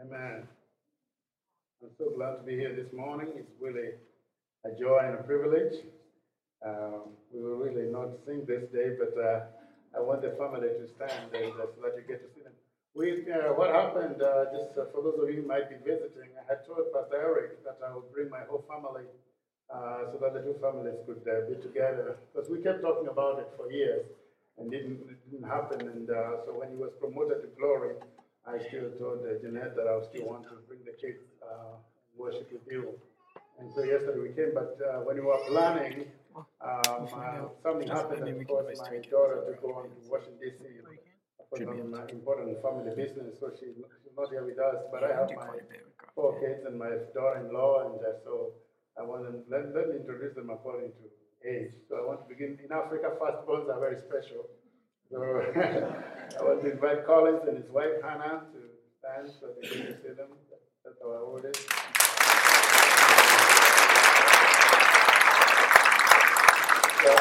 Amen. I'm so glad to be here this morning. It's really a joy and a privilege. Um, we will really not sing this day, but uh, I want the family to stand and, uh, so that you get to see them. We, uh, what happened, uh, just uh, for those of you who might be visiting, I had told Pastor Eric that I would bring my whole family uh, so that the two families could uh, be together. Because we kept talking about it for years and didn't, it didn't happen. And so when he was promoted to glory, I still told uh, Jeanette that I still want to bring the kids uh, worship with you. And so yesterday we came, but uh, when we were planning, um, uh, something happened that caused my daughter to go on to Washington D.C. for some important family business, so she, she's not here with us. But I have my four kids and my daughter-in-law, and uh, so I want to let, let me introduce them according to age. So I want to begin in Africa. Firstborns are very special. So I want to invite Collins and his wife Hannah to stand so they can see them. That's our oldest. So,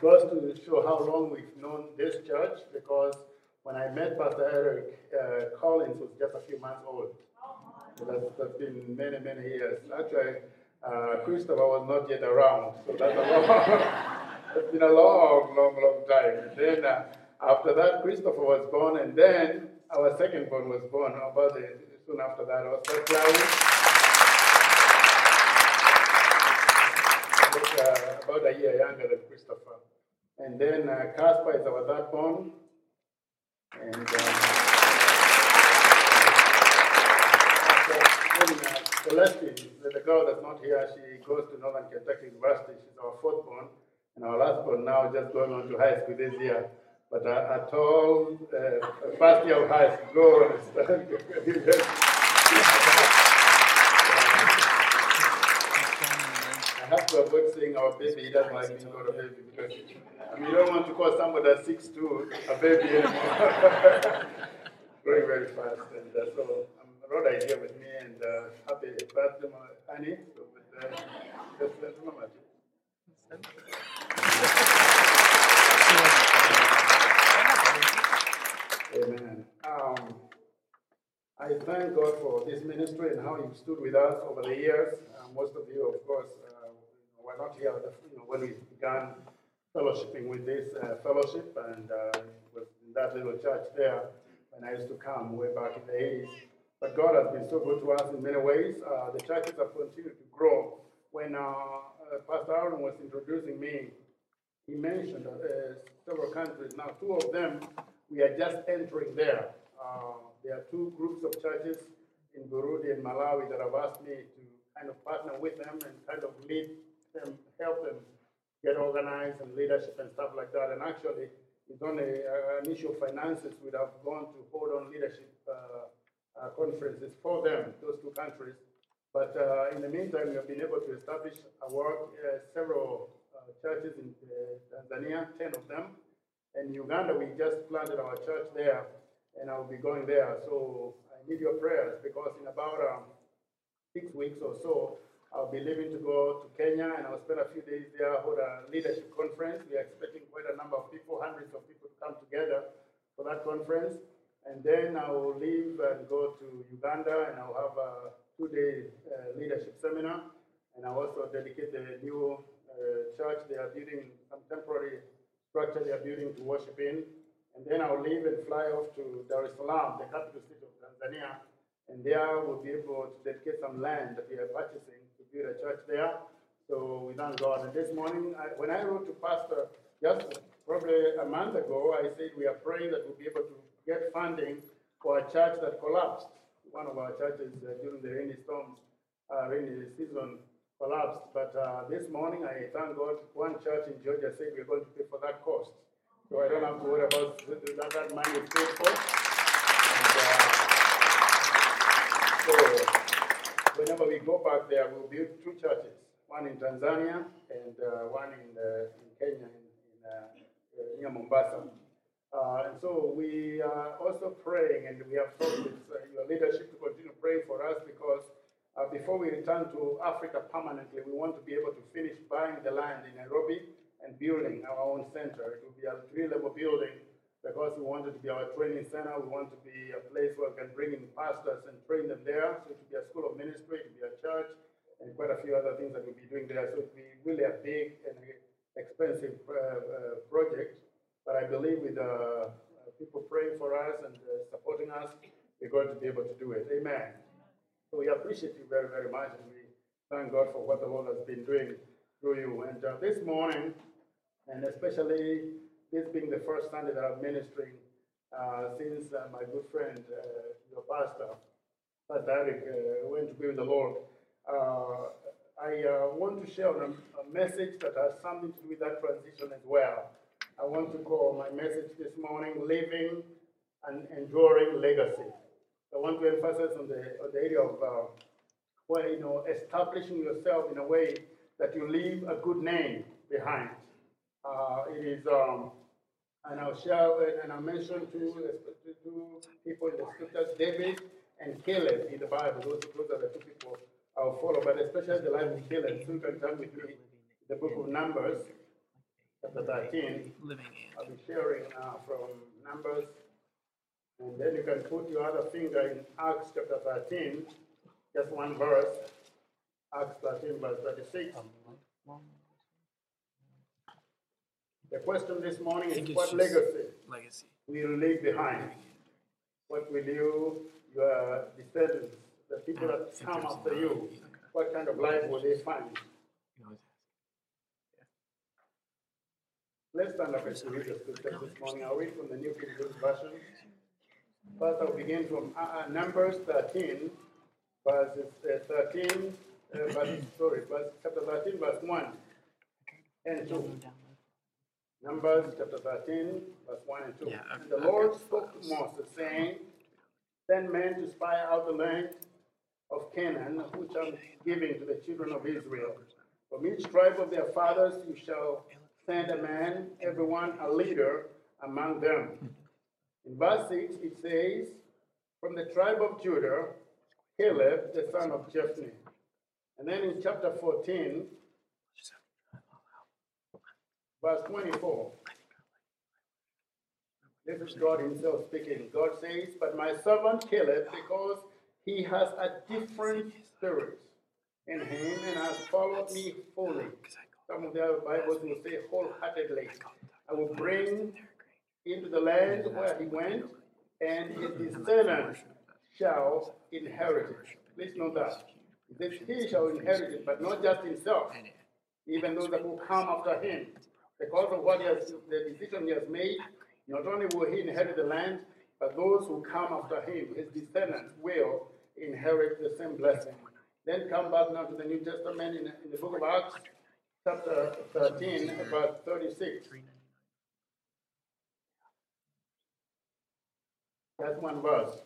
goes to show how long we've known this church because when I met Pastor Eric, uh, Collins was just a few months old. So that's, that's been many, many years. Actually, uh, Christopher was not yet around, so that's a long, it's been a long, long, long time. Then uh, after that, Christopher was born, and then our second born was born. About the, soon after that, I was so uh, about a year younger than Christopher. And then uh, Caspar is our third born. And um, then, uh, the girl that's not here, she goes to Northern Kentucky University. She's our fourth born. And our last one now just going on to high school this year. But uh, at all, uh, first year of high school, I have to avoid saying our baby, he doesn't like being called a baby because I you don't want to call somebody that's 6'2 a baby anymore. Growing very fast. And uh, so um, Rhoda is here with me and uh, happy birthday, honey. So, with, uh, let's remember. Amen. Um, I thank God for this ministry and how you've stood with us over the years. Uh, most of you, of course, uh, were not here you know, when we began fellowshipping with this uh, fellowship, and uh, was in that little church there when I used to come way back in the 80s. But God has been so good to us in many ways. Uh, the churches have continued to grow. When uh, uh, Pastor Aaron was introducing me, he mentioned uh, several countries. Now, two of them, we are just entering there. Uh, there are two groups of churches in Burundi and Malawi that have asked me to kind of partner with them and kind of lead them, help them get organized and leadership and stuff like that. And actually, it's only uh, an issue of finances. We'd have gone to hold on leadership uh, uh, conferences for them, those two countries. But uh, in the meantime, we have been able to establish our work, several churches in Tanzania, 10 of them. And in Uganda, we just planted our church there, and I'll be going there. So I need your prayers because in about um, six weeks or so, I'll be leaving to go to Kenya, and I'll spend a few days there, hold a leadership conference. We are expecting quite a number of people, hundreds of people to come together for that conference. And then I will leave and go to Uganda, and I'll have a two-day uh, leadership seminar. And I'll also dedicate the new uh, church they are building, some temporary structure they are building to worship in. And then I'll leave and fly off to Dar es Salaam, the capital city of Tanzania. And there we'll be able to dedicate some land that we are purchasing to build a church there. So we thank God. And this morning, I, when I wrote to Pastor just probably a month ago, I said we are praying that we'll be able to get funding for a church that collapsed. One of our churches uh, during the rainy storms, uh, rainy season collapsed. But uh, this morning, I thank God, one church in Georgia said we're going to pay for that cost. So I don't have to worry about that, that money is paid for. And, so whenever we go back there, we'll build two churches, one in Tanzania and uh, one in, uh, in Kenya, in, in uh, near Mombasa. Uh, and so we are also praying, and we have uh, your leadership to continue praying for us because uh, before we return to Africa permanently, we want to be able to finish buying the land in Nairobi and building our own center. It will be a three-level building because we want it to be our training center. We want to be a place where we can bring in pastors and train them there. So it will be a school of ministry, it will be a church, and quite a few other things that we'll be doing there. So it will be really a big and expensive uh, uh, project. But I believe with uh, people praying for us and uh, supporting us, we're going to be able to do it. Amen. So we appreciate you very, very much, and we thank God for what the Lord has been doing through you. And uh, this morning, and especially this being the first Sunday that I'm ministering uh, since uh, my good friend, uh, your pastor, Pastor Eric, uh, went to be with the Lord, uh, I uh, want to share a, a, message that has something to do with that transition as well. I want to call my message this morning Living an Enduring Legacy. I want to emphasize on the, on the area of well, you know, establishing yourself in a way that you leave a good name behind. Uh, it is, um, and I'll share, and I'll mention two, two people in the scriptures, David and Caleb in the Bible. Those, those are the two people I'll follow, but especially the life of Caleb. So you can turn with me the book of Numbers, chapter 13. I'll be sharing uh, from Numbers. And then you can put your other finger in Acts chapter 13, just one verse. Acts 13, verse 36. The question this morning is what legacy, legacy will you leave behind? What will you, your descendants, the people that come after you, what kind of life will they find? Let's stand up and read the scripture this morning. I'll read from the New King James Version. First, I'll begin from uh, uh Numbers 13, verses uh, 13, uh, verse, sorry, verse, chapter 13, verse 1 and 2. Numbers chapter 13, verse 1 and 2. Yeah, and the Lord spoke to Moses, saying, Send men to spy out the land of Canaan, which I'm giving to the children of Israel. From each tribe of their fathers you shall send a man, everyone a leader among them. In verse 6, it says, From the tribe of Judah, Caleb, the son of Jephunneh. And then in chapter 14, verse 24. This is God Himself speaking. God says, But my servant Caleb, because he has a different spirit in him and has followed me fully. Some of the other Bibles will say wholeheartedly. I will bring into the land where he went, and his descendants shall inherit it. Please note that. That he shall inherit it, but not just himself, even those that will come after him because of what he has, the decision he has made, not only will he inherit the land, but those who come after him, his descendants, will inherit the same blessing. Then come back now to the New Testament in, in the book of Acts, chapter 13, verse 36. That's one verse.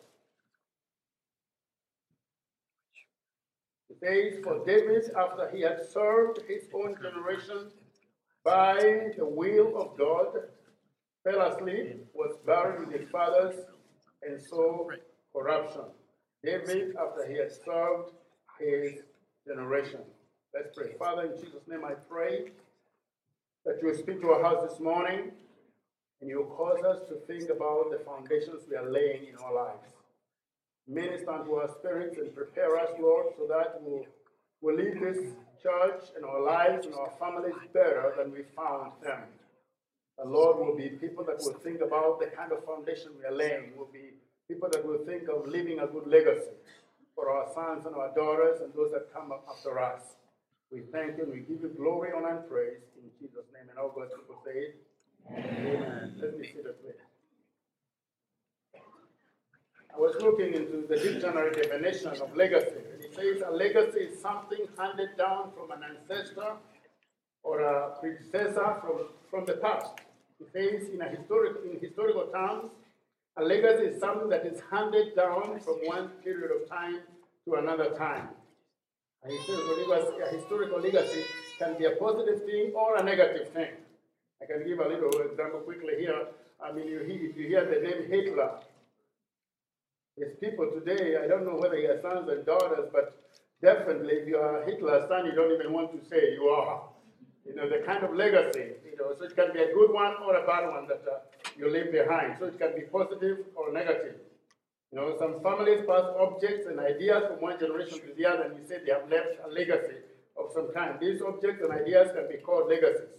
It says, For David, after he had served his own generation, by the will of God, fell asleep, was buried with his fathers, and saw corruption. David, after he had served his generation. Let's pray. Father, in Jesus' name I pray that you will speak to our hearts this morning and you will cause us to think about the foundations we are laying in our lives. Minister unto our spirits and prepare us, Lord, so that we'll, we'll leave this church and our lives and our families better than we found them. The Lord will be people that will think about the kind of foundation we are laying, will be people that will think of leaving a good legacy for our sons and our daughters and those that come after us. We thank you and we give you glory, honor, and praise in Jesus' name. And all God's people say, Amen. Amen. Let me see the please. I was looking into the dictionary definition of legacy. Says a legacy is something handed down from an ancestor or a predecessor from, from the past. It says in, a historic, in historical terms, a legacy is something that is handed down from one period of time to another time. A historical legacy, a historical legacy can be a positive thing or a negative thing. I can give a little example quickly here. I mean, you, if you hear the name Hitler, his people today, I don't know whether he has sons and daughters, but definitely if you are Hitler's son, you don't even want to say you are. You know, the kind of legacy, you know, so it can be a good one or a bad one that uh, you leave behind. So it can be positive or negative. You know, some families pass objects and ideas from one generation to the other, and we say they have left a legacy of some kind. These objects and ideas can be called legacies.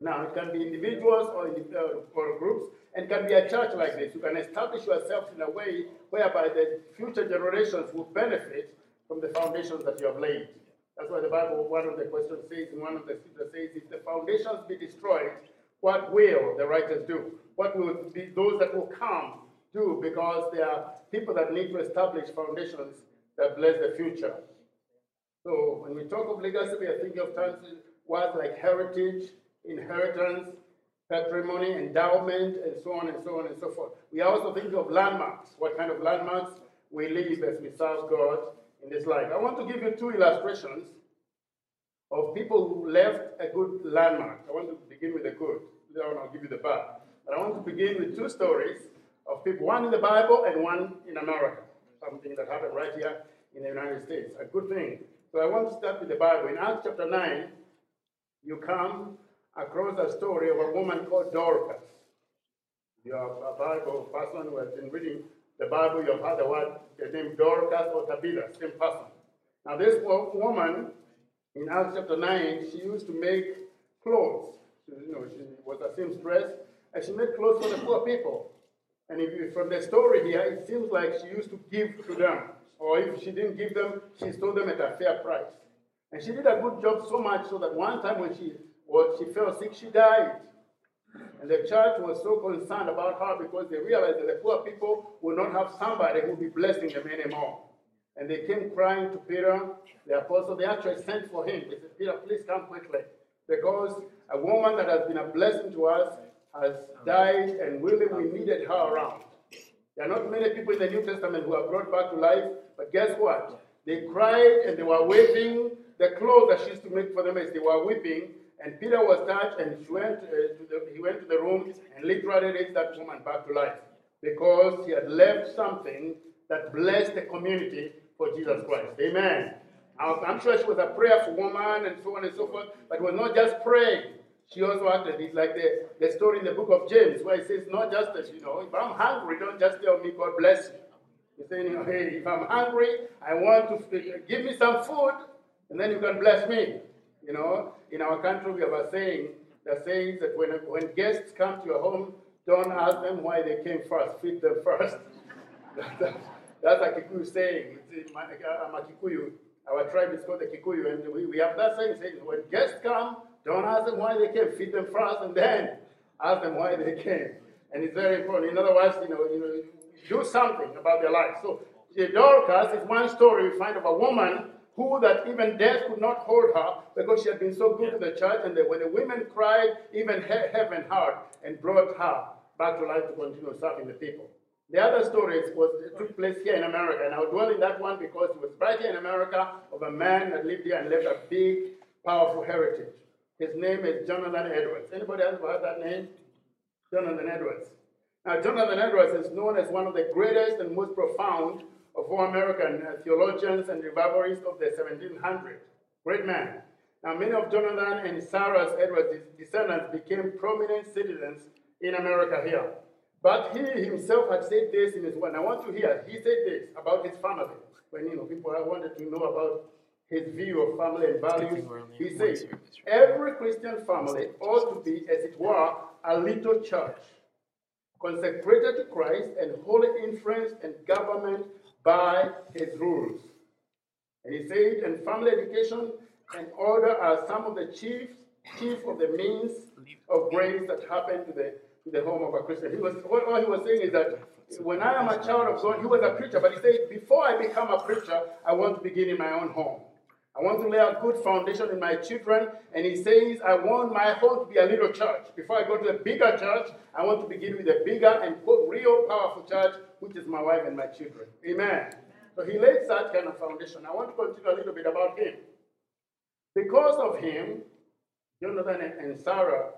Now, it can be individuals or, uh, or groups, and can be a church like this. You can establish yourself in a way whereby the future generations will benefit from the foundations that you have laid. That's why the Bible, one of the questions says, in one of the scriptures says, if the foundations be destroyed, what will the righteous do? What will be those that will come do? Because there are people that need to establish foundations that bless the future. So when we talk of legacy, we are thinking of terms words like heritage, inheritance, patrimony, endowment, and so on and so on and so forth. We are also thinking of landmarks, what kind of landmarks we leave as we serve God in this life. I want to give you two illustrations of people who left a good landmark. I want to begin with the good, then I'll give you the bad. But I want to begin with two stories of people, one in the Bible and one in America, something that happened right here in the United States, a good thing. So I want to start with the Bible. In Acts chapter 9, you come across a story of a woman called Dorcas. You are a Bible person who has been reading the Bible, you have heard the word, the name Dorcas or Tabitha, same person. Now, this woman in Acts chapter 9, she used to make clothes. She, you know, she was a seamstress, and she made clothes for the poor people. And if you, from the story here, it seems like she used to give to them. Or if she didn't give them, she sold them at a fair price. And she did a good job so much so that one time when she was she fell sick, she died. And the church was so concerned about her because they realized that the poor people would not have somebody who would be blessing them anymore. And they came crying to Peter, the apostle. They actually sent for him. They said, Peter, please come quickly. Because a woman that has been a blessing to us has died, and really we needed her around. There are not many people in the New Testament who are brought back to life, but guess what? They cried and they were waving the clothes that she used to make for them as they were weeping and Peter was touched, and he went, uh, to the, he went to the room and literally raised that woman back to life because he had left something that blessed the community for Jesus Christ. Amen. I'm sure she was a prayerful woman and so on and so forth, but it was not just praying. She also acted. It's like the, the story in the book of James where it says, not just that, you know, if I'm hungry, don't just tell me, God bless you. He's saying, hey, if I'm hungry, I want to give me some food, and then you can bless me. You know, in our country, we have a saying that says that when, when guests come to your home, don't ask them why they came first, feed them first. that's a Kikuyu saying. Uh, I'm a Kikuyu. Our tribe is called the Kikuyu, and we, we have that saying saying when guests come, don't ask them why they came, feed them first, and then ask them why they came. And it's very important. In other words, you know, you know, do something about their life. So the Dorcas is one story we find of a woman who that even death could not hold her because she had been so good to the church. And when the women cried, even heaven heard and brought her back to life to continue serving the people. The other story was, took place here in America, and I'll dwell in that one because it was right here in America of a man that lived here and left a big, powerful heritage. His name is Jonathan Edwards. Anybody else heard that name? Jonathan Edwards. Now, Jonathan Edwards is known as one of the greatest and most profound of all American uh, theologians and revivalists of the 1700s. Great man. Now, many of Jonathan and Sarah Edwards' descendants became prominent citizens in America here. But he himself had said this in his one. I want to hear, he said this about his family. When you know people wanted to know about his view of family and values, he said, every Christian family ought to be, as it were, a little church, consecrated to Christ and wholly influenced and government by his rules. And he said, and family education and order are some of the chief, chief of the means of grace that happen to the, to the home of a Christian. He was, what, all he was saying is that when I am a child of God, he was a preacher, but he said, before I become a preacher, I want to begin in my own home. I want to lay a good foundation in my children. And he says, I want my home to be a little church. Before I go to a bigger church, I want to begin with a bigger and real powerful church which is my wife and my children. Amen. So he laid that kind of foundation. I want to continue a little bit about him. Because of him, Jonathan and Sarah,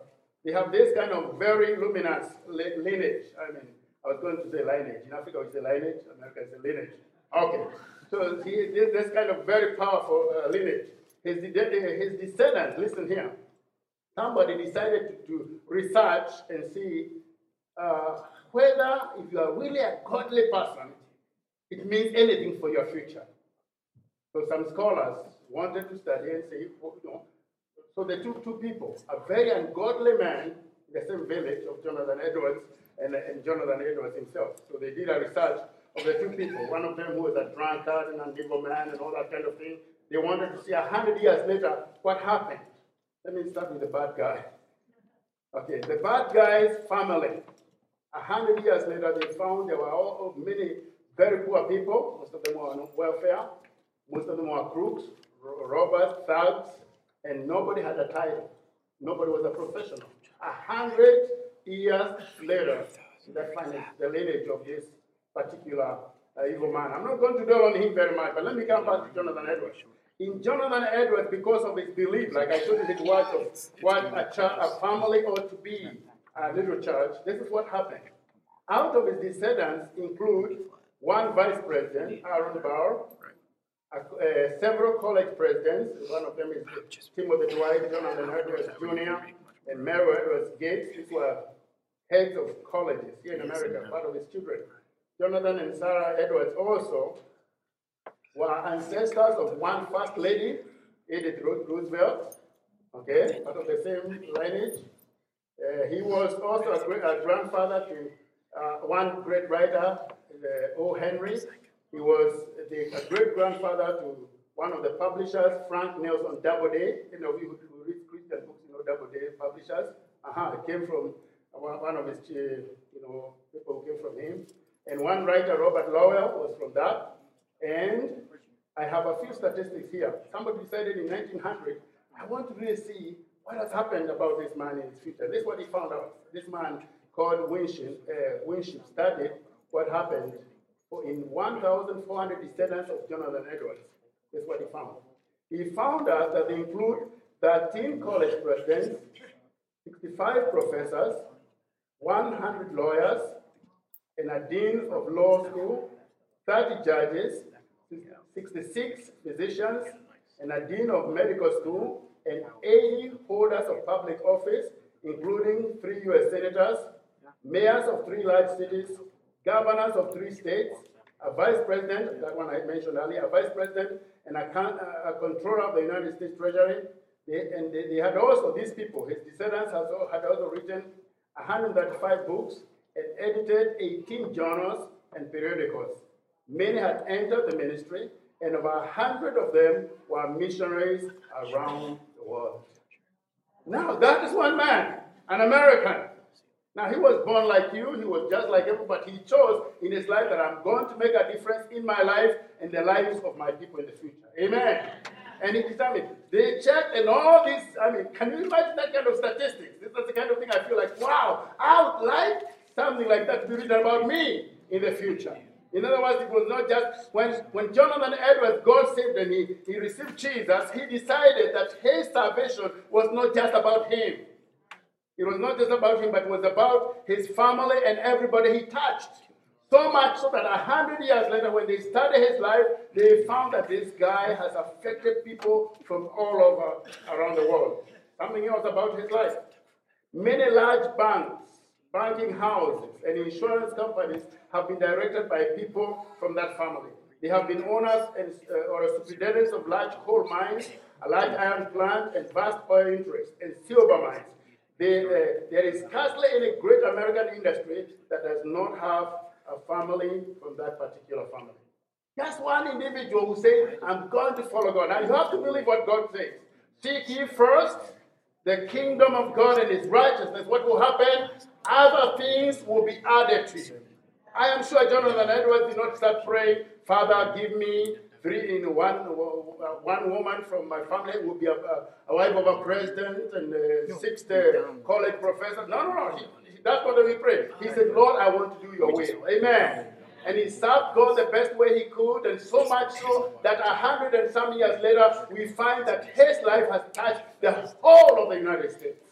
they have this kind of very luminous lineage. I mean, I was going to say lineage. In Africa, we say lineage. America, is a lineage. Okay. So he, this kind of very powerful uh, lineage. His, his descendants, listen here. Somebody decided to, to research and see uh, whether if you are really a godly person, it means anything for your future. So some scholars wanted to study and say, you know, so they took two people, a very ungodly man in the same village of Jonathan Edwards and, and Jonathan Edwards himself. So they did a research of the two people. One of them who was a drunkard and an evil man and all that kind of thing. They wanted to see a hundred years later what happened. Let me start with the bad guy. Okay, the bad guy's family. A hundred years later, they found there were all, many very poor people. Most of them were on welfare. Most of them were crooks, robbers, thugs, and nobody had a title. Nobody was a professional. A hundred years later, that finds the lineage of this particular uh, evil man. I'm not going to dwell on him very much, but let me come back to Jonathan Edwards. In Jonathan Edwards, because of his belief, like I told you his words of what a, a family ought to be, a little church, this is what happened. Out of his descendants include one vice president, Aaron Burr, uh, several college presidents. One of them is Timothy Dwight, Jonathan Edwards Jr., and Mary Edwards Gates. These were heads of colleges here in America, part of his children. Jonathan and Sarah Edwards also were ancestors of one first lady, Edith Roosevelt, okay, part of the same lineage. Uh, he was also a, great, a grandfather to uh, one great writer, uh, O. Henry. He was the great grandfather to one of the publishers, Frank Nelson Doubleday. You know, you who read Christian books, you know Doubleday publishers. Uh-huh, it came from one of his, uh, you know, people who came from him. And one writer, Robert Lowell, was from that. And I have a few statistics here. Somebody decided in 1900, I want to really see what has happened about this man in his future. This is what he found out. This man called Winship, uh, Winship studied what happened in 1,400 descendants of Jonathan Edwards. That's what he found. He found out that they include 13 college presidents, 65 professors, 100 lawyers, and a dean of law school, 30 judges, 66 physicians, and a dean of medical school, and 80 holders of public office, including three U.S. senators, mayors of three large cities, governors of three states, a vice president, that one I mentioned earlier, a vice president, and a, con- a controller of the United States Treasury. They, and they, they, had also, these people, his descendants also, had also written 135 books and edited 18 journals and periodicals. Many had entered the ministry, and over 100 of them were missionaries around the world. Now, that is one man, an American. Now, he was born like you, he was just like you, but he chose in his life that I'm going to make a difference in my life and the lives of my people in the future. Amen. And he determined, they checked and all this. I mean, can you imagine that kind of statistics? This is the kind of thing I feel like, wow, I would like something like that to be written about me in the future. In other words, it was not just when, when Jonathan Edwards, God saved and he, he received Jesus, he decided that his salvation was not just about him. It was not just about him, but it was about his family and everybody he touched. So much so that a hundred years later, when they studied his life, they found that this guy has affected people from all over around the world. Something else about his life. Many large banks, banking houses, and insurance companies have been directed by people from that family. They have been owners and, uh, or superintendents of large coal mines, a large iron plant, and vast oil interests, and silver mines. They, uh, there is scarcely any great American industry that does not have a family from that particular family. Just one individual who says, I'm going to follow God. Now you have to believe what God says. Seek ye first the kingdom of God and his righteousness. What will happen? Other things will be added to you. I am sure Jonathan Edwards did not start praying, Father, give me three in one, uh, one woman from my family will be a, a wife of a president and a sixth uh, college professor. No, no, no. He, he, that's what he prayed. He said, Lord, I want to do your will. Amen. And he served God the best way he could, and so much so that a hundred and some years later, we find that his life has touched the whole of the United States.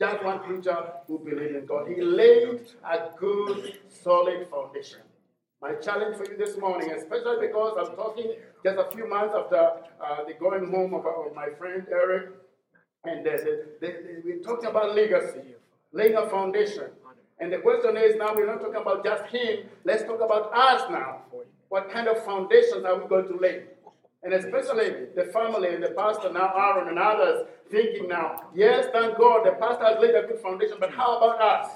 Just one preacher who believed in God. He laid a good, solid foundation. My challenge for you this morning, especially because I'm talking just a few months after uh, the going home of, of, my friend Eric, and uh, the, the, the, we're talking about legacy, laying a foundation. And the question is now we're not talking about just him. Let's talk about us now. What kind of foundations are we going to lay? And especially the family and the pastor now, Aaron and others, thinking now, yes, thank God, the pastor has laid a good foundation, but how about us?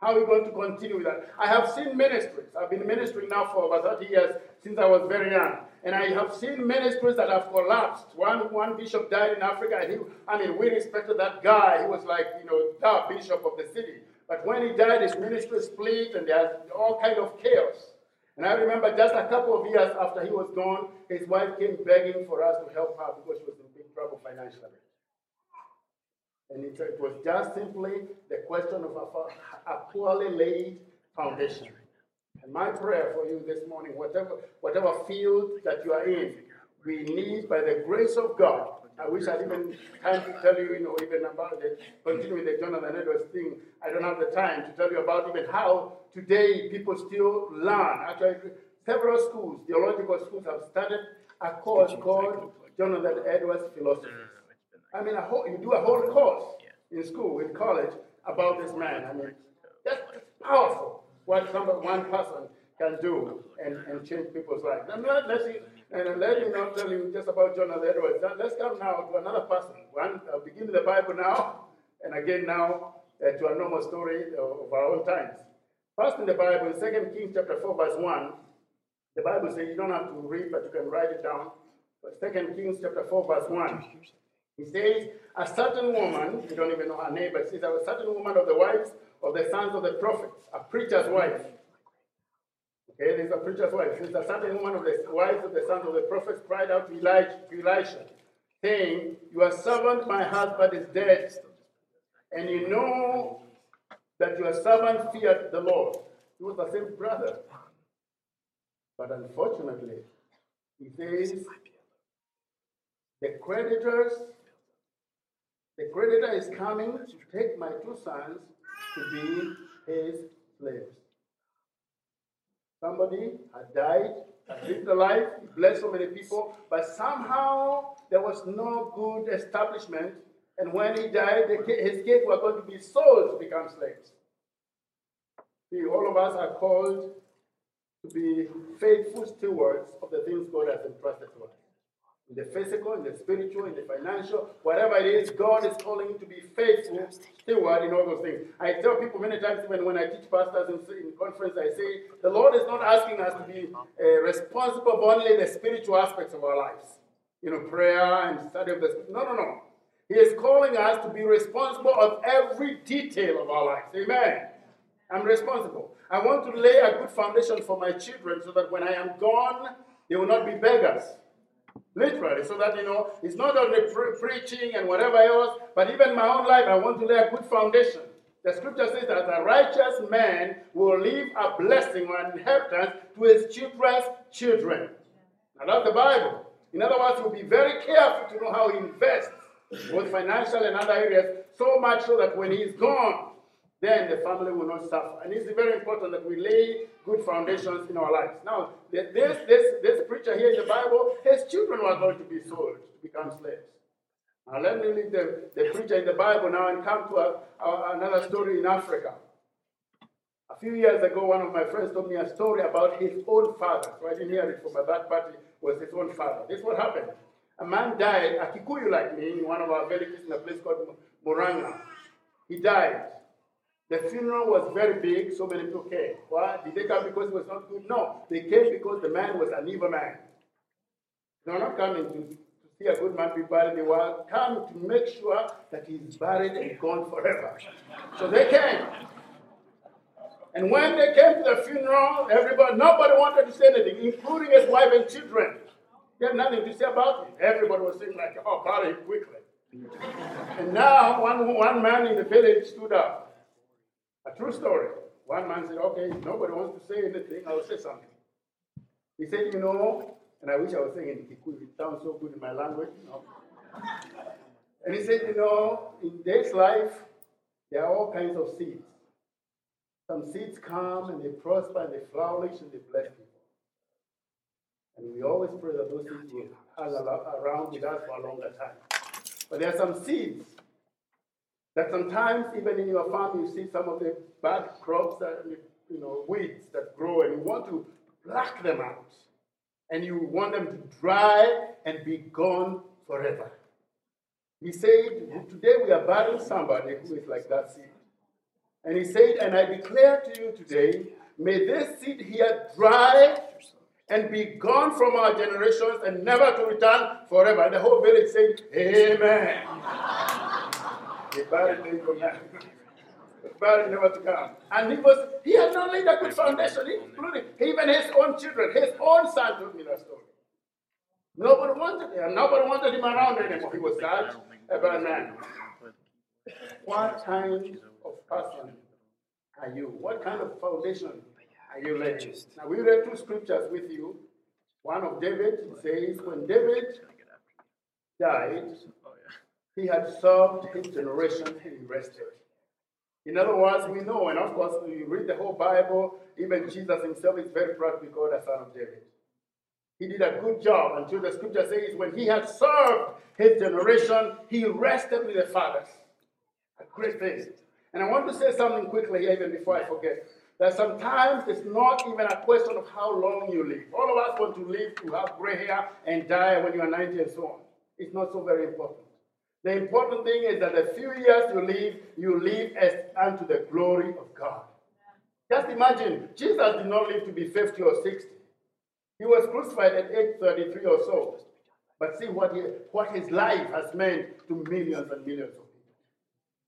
How are we going to continue with that? I have seen ministries. I've been ministering now for over 30 years since I was very young. And I have seen ministries that have collapsed. One, one bishop died in Africa, and he, I mean, we respected that guy. He was like, you know, the bishop of the city. But when he died, his ministry split, and there's all kind of chaos. And I remember just a couple of years after he was gone, his wife came begging for us to help her because she was in big trouble financially. And it, it was just simply the question of a, a poorly laid foundation. And my prayer for you this morning, whatever, whatever field that you are in, we need, by the grace of God, I wish I had even time to tell you, you know, even about the continuing the Jonathan Edwards thing. I don't have the time to tell you about even how today people still learn. Actually, several schools, theological schools, have started a course called Jonathan Edwards Philosophy. I mean, a whole, you do a whole course in school, in college, about this man. I mean, that's powerful what some, one person can do and, and change people's lives. Let's see, and let me not tell you just about Jonathan Edwards. Let's come now to another person. One, I'll begin the Bible now, and again now uh, to a normal story of our own times. First in the Bible, in 2 Kings chapter 4, verse 1, the Bible says you don't have to read, but you can write it down. But 2 Kings chapter 4, verse 1. He says, a certain woman, you don't even know her name, but she's a certain woman of the wives of the sons of the prophets, a preacher's wife. Okay, there's a preacher's wife. She's a certain woman of the wives of the sons of the prophets cried out to Elijah, to Elisha, saying, Your servant, my husband, is dead. And you know that your servant feared the Lord. He was the same brother. But unfortunately, he says, the creditors, the creditor is coming to take my two sons to be his slaves. Somebody had died, had lived a life, blessed so many people, but somehow there was no good establishment. And when he died, his kids were going to be sold to become slaves. See, all of us are called to be faithful stewards of the things God has entrusted to us in the physical, in the spiritual, in the financial, whatever it is, God is calling you to be faithful steward in all those things. I tell people many times, even when I teach pastors in, in conference, I say, the Lord is not asking us to be uh, responsible for only the spiritual aspects of our lives. You know, prayer and study of the. No, no, no. He is calling us to be responsible of every detail of our lives. Amen. I'm responsible. I want to lay a good foundation for my children so that when I am gone, they will not be beggars. Literally, so that you know, it's not only pre- preaching and whatever else, but even my own life, I want to lay a good foundation. The scripture says that a righteous man will leave a blessing or an inheritance to his children's children. Now that's the Bible. In other words, he'll be very careful to know how he invests, both financial and other areas, so much so that when he's gone, then the family will not suffer. And it's very important that we lay good foundations in our lives. Now, this, this, this preacher here in the Bible, his children were going to be sold to become slaves. Now, let me leave the, the preacher in the Bible now and come to a, a, another story in Africa. A few years ago, one of my friends told me a story about his own father. So I didn't hear it from a third party, was his own father. This is what happened. A man died, a Kikuyu like me, in one of our villages in a place called Muranga. He died. The funeral was very big, so many people came. Why? Did they come because it was not good? No. They came because the man was an evil man. They were not coming to, to see a good man be buried. They were coming to make sure that he's buried and gone forever. So they came. And when they came to the funeral, everybody, nobody wanted to say anything, including his wife and children. They had nothing to say about it. Everybody was saying like, oh, bury him quickly. and now one, one man in the village stood up. A true story. One man said, okay, nobody wants to say anything, I'll say something. He said, you know, and I wish I was saying in Kikuyu, it sounds so good in my language, you know. And he said, you know, in this life, there are all kinds of seeds. Some seeds come and they prosper and they flourish and they bless people. And we always pray that those seeds will hang around with us for a longer time. But there are some seeds That sometimes, even in your farm, you see some of the bad crops that, you know, weeds that grow, and you want to pluck them out. And you want them to dry and be gone forever. He said, Today we are burying somebody who is like that seed. And he said, And I declare to you today, may this seed here dry and be gone from our generations and never to return forever. And the whole village said, Amen. Buried him from that. Buried never to come. And he was he had not laid a good foundation, including even his own children. His own son told me that story. Nobody wanted him. Nobody wanted him around anymore. He was such a bad man. What kind of person are you? What kind of foundation are you laying? Now, we read two scriptures with you. One of David says, When David died, he had served his generation and he rested. In other words, we know, and of course, we read the whole Bible, even Jesus himself is very proud to be called a son of David. He did a good job until the scripture says, when he had served his generation, he rested with the fathers. A great thing. And I want to say something quickly here, even before I forget. That sometimes it's not even a question of how long you live. All of us want to live to have gray hair and die when you are 90 and so on. It's not so very important. The important thing is that the few years you live, you live as unto the glory of God. Just imagine, Jesus did not live to be 50 or 60. He was crucified at age 33 or so. But see what, he, what his life has meant to millions and millions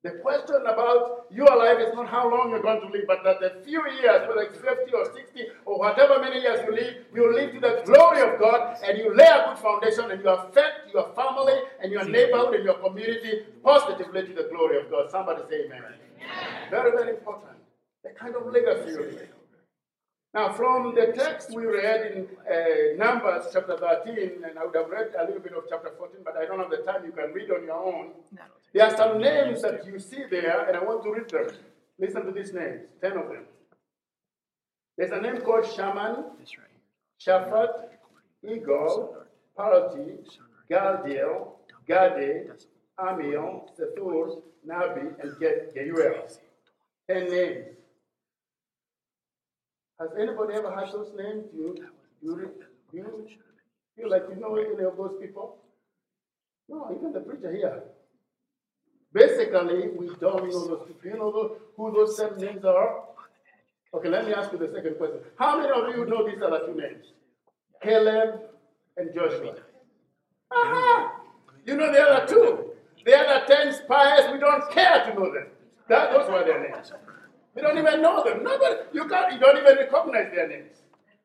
the question about your life is not how long you're going to live, but that the few years, whether it's 50 or 60 or whatever many years you live, you live to the glory of God and you lay a good foundation and you affect your family and your neighborhood and your community positively to the glory of God. Somebody say amen. amen. Very, very important. The kind of legacy you leave. Now, from the text we read in uh, Numbers chapter 13, and I would have read a little bit of chapter 14, but I don't have the time. You can read on your own. There are some names that you see there, and I want to read them. Listen to these names, 10 of them. There's a name called Shaman, Shaphat, Igal, Palti, Gaddiel, Gaddi, Ammiel, Sethur, Nahbi, and Geuel. Ten names. Has anybody ever had those names? Do you, you, you feel like you know any of those people? No, even the preacher here. Basically, we don't know those people. You know who those seven names are? Okay, let me ask you the second question. How many of you know these other two names? Caleb and Joshua. Aha! You know the other two. The other ten spies, we don't care to know them. That, those were their names. We don't even know them. Nobody, you, can't, you don't even recognize their names.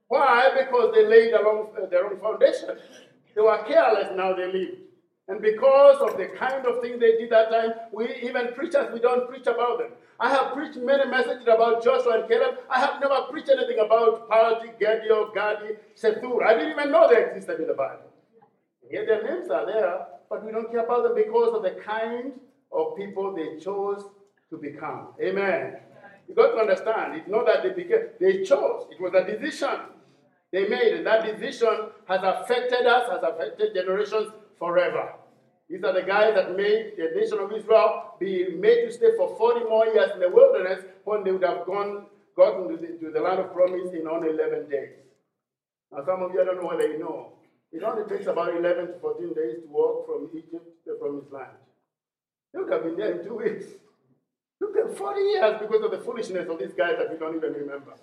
Why? Because they laid uh, their own foundation. They were careless, now they live. And because of the kind of thing they did that time, we even preachers, we don't preach about them. I have preached many messages about Joshua and Caleb. I have never preached anything about Palti, Gedio, Gaddi, Sethur. I didn't even know they existed in the Bible. Yet their names are there, but we don't care about them because of the kind of people they chose to become. Amen. You got to understand, it's not that they became, they chose. It was a decision they made, and that decision has affected us, has affected generations forever. These are the guys that made the nation of Israel be made to stay for 40 more years in the wilderness when they would have gone gotten to the, to the land of promise in only 11 days. Now, some of you I don't know whether you know. It only takes about 11 to 14 days to walk from Egypt uh, to the promised land. You could have been there in two weeks. Took them 40 years because of the foolishness of these guys that we don't even remember.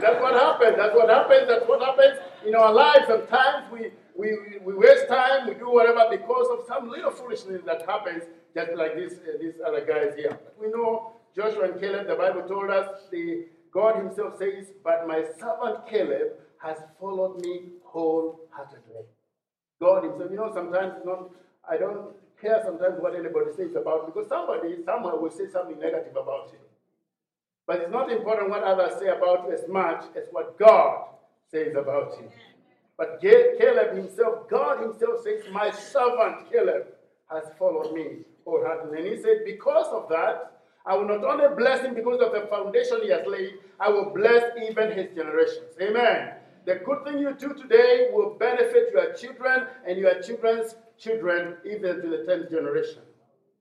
That's what happens. That's what happens. That's what happens in our lives. Sometimes we, we, we waste time, we do whatever because of some little foolishness that happens, just like this, uh, these other guys here. But we know Joshua and Caleb, the Bible told us, the, God Himself says, But my servant Caleb has followed me wholeheartedly. God Himself, you know, sometimes not, I don't care sometimes what anybody says about because somebody somewhere will say something negative about you. But it's not important what others say about you as much as what God says about you. But Caleb himself, God himself says, My servant Caleb has followed me wholeheartedly. And he said, Because of that, I will not only bless him because of the foundation he has laid, I will bless even his generations. Amen. The good thing you do today will benefit your children and your children's children, even to the 10th generation.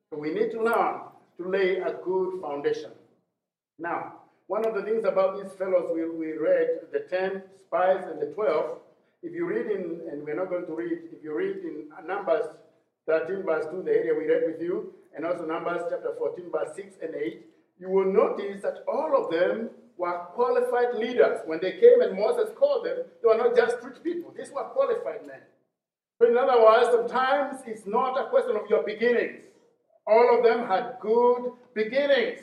So we need to learn to lay a good foundation. Now, one of the things about these fellows we, we read, the 10 spies and the 12, if you read in, and we're not going to read, if you read in Numbers 13, verse 2, the area we read with you, and also Numbers chapter 14, verse 6 and 8, you will notice that all of them were qualified leaders. When they came and Moses called them, they were not just rich people, these were qualified men. So, in other words, sometimes it's not a question of your beginnings. All of them had good beginnings.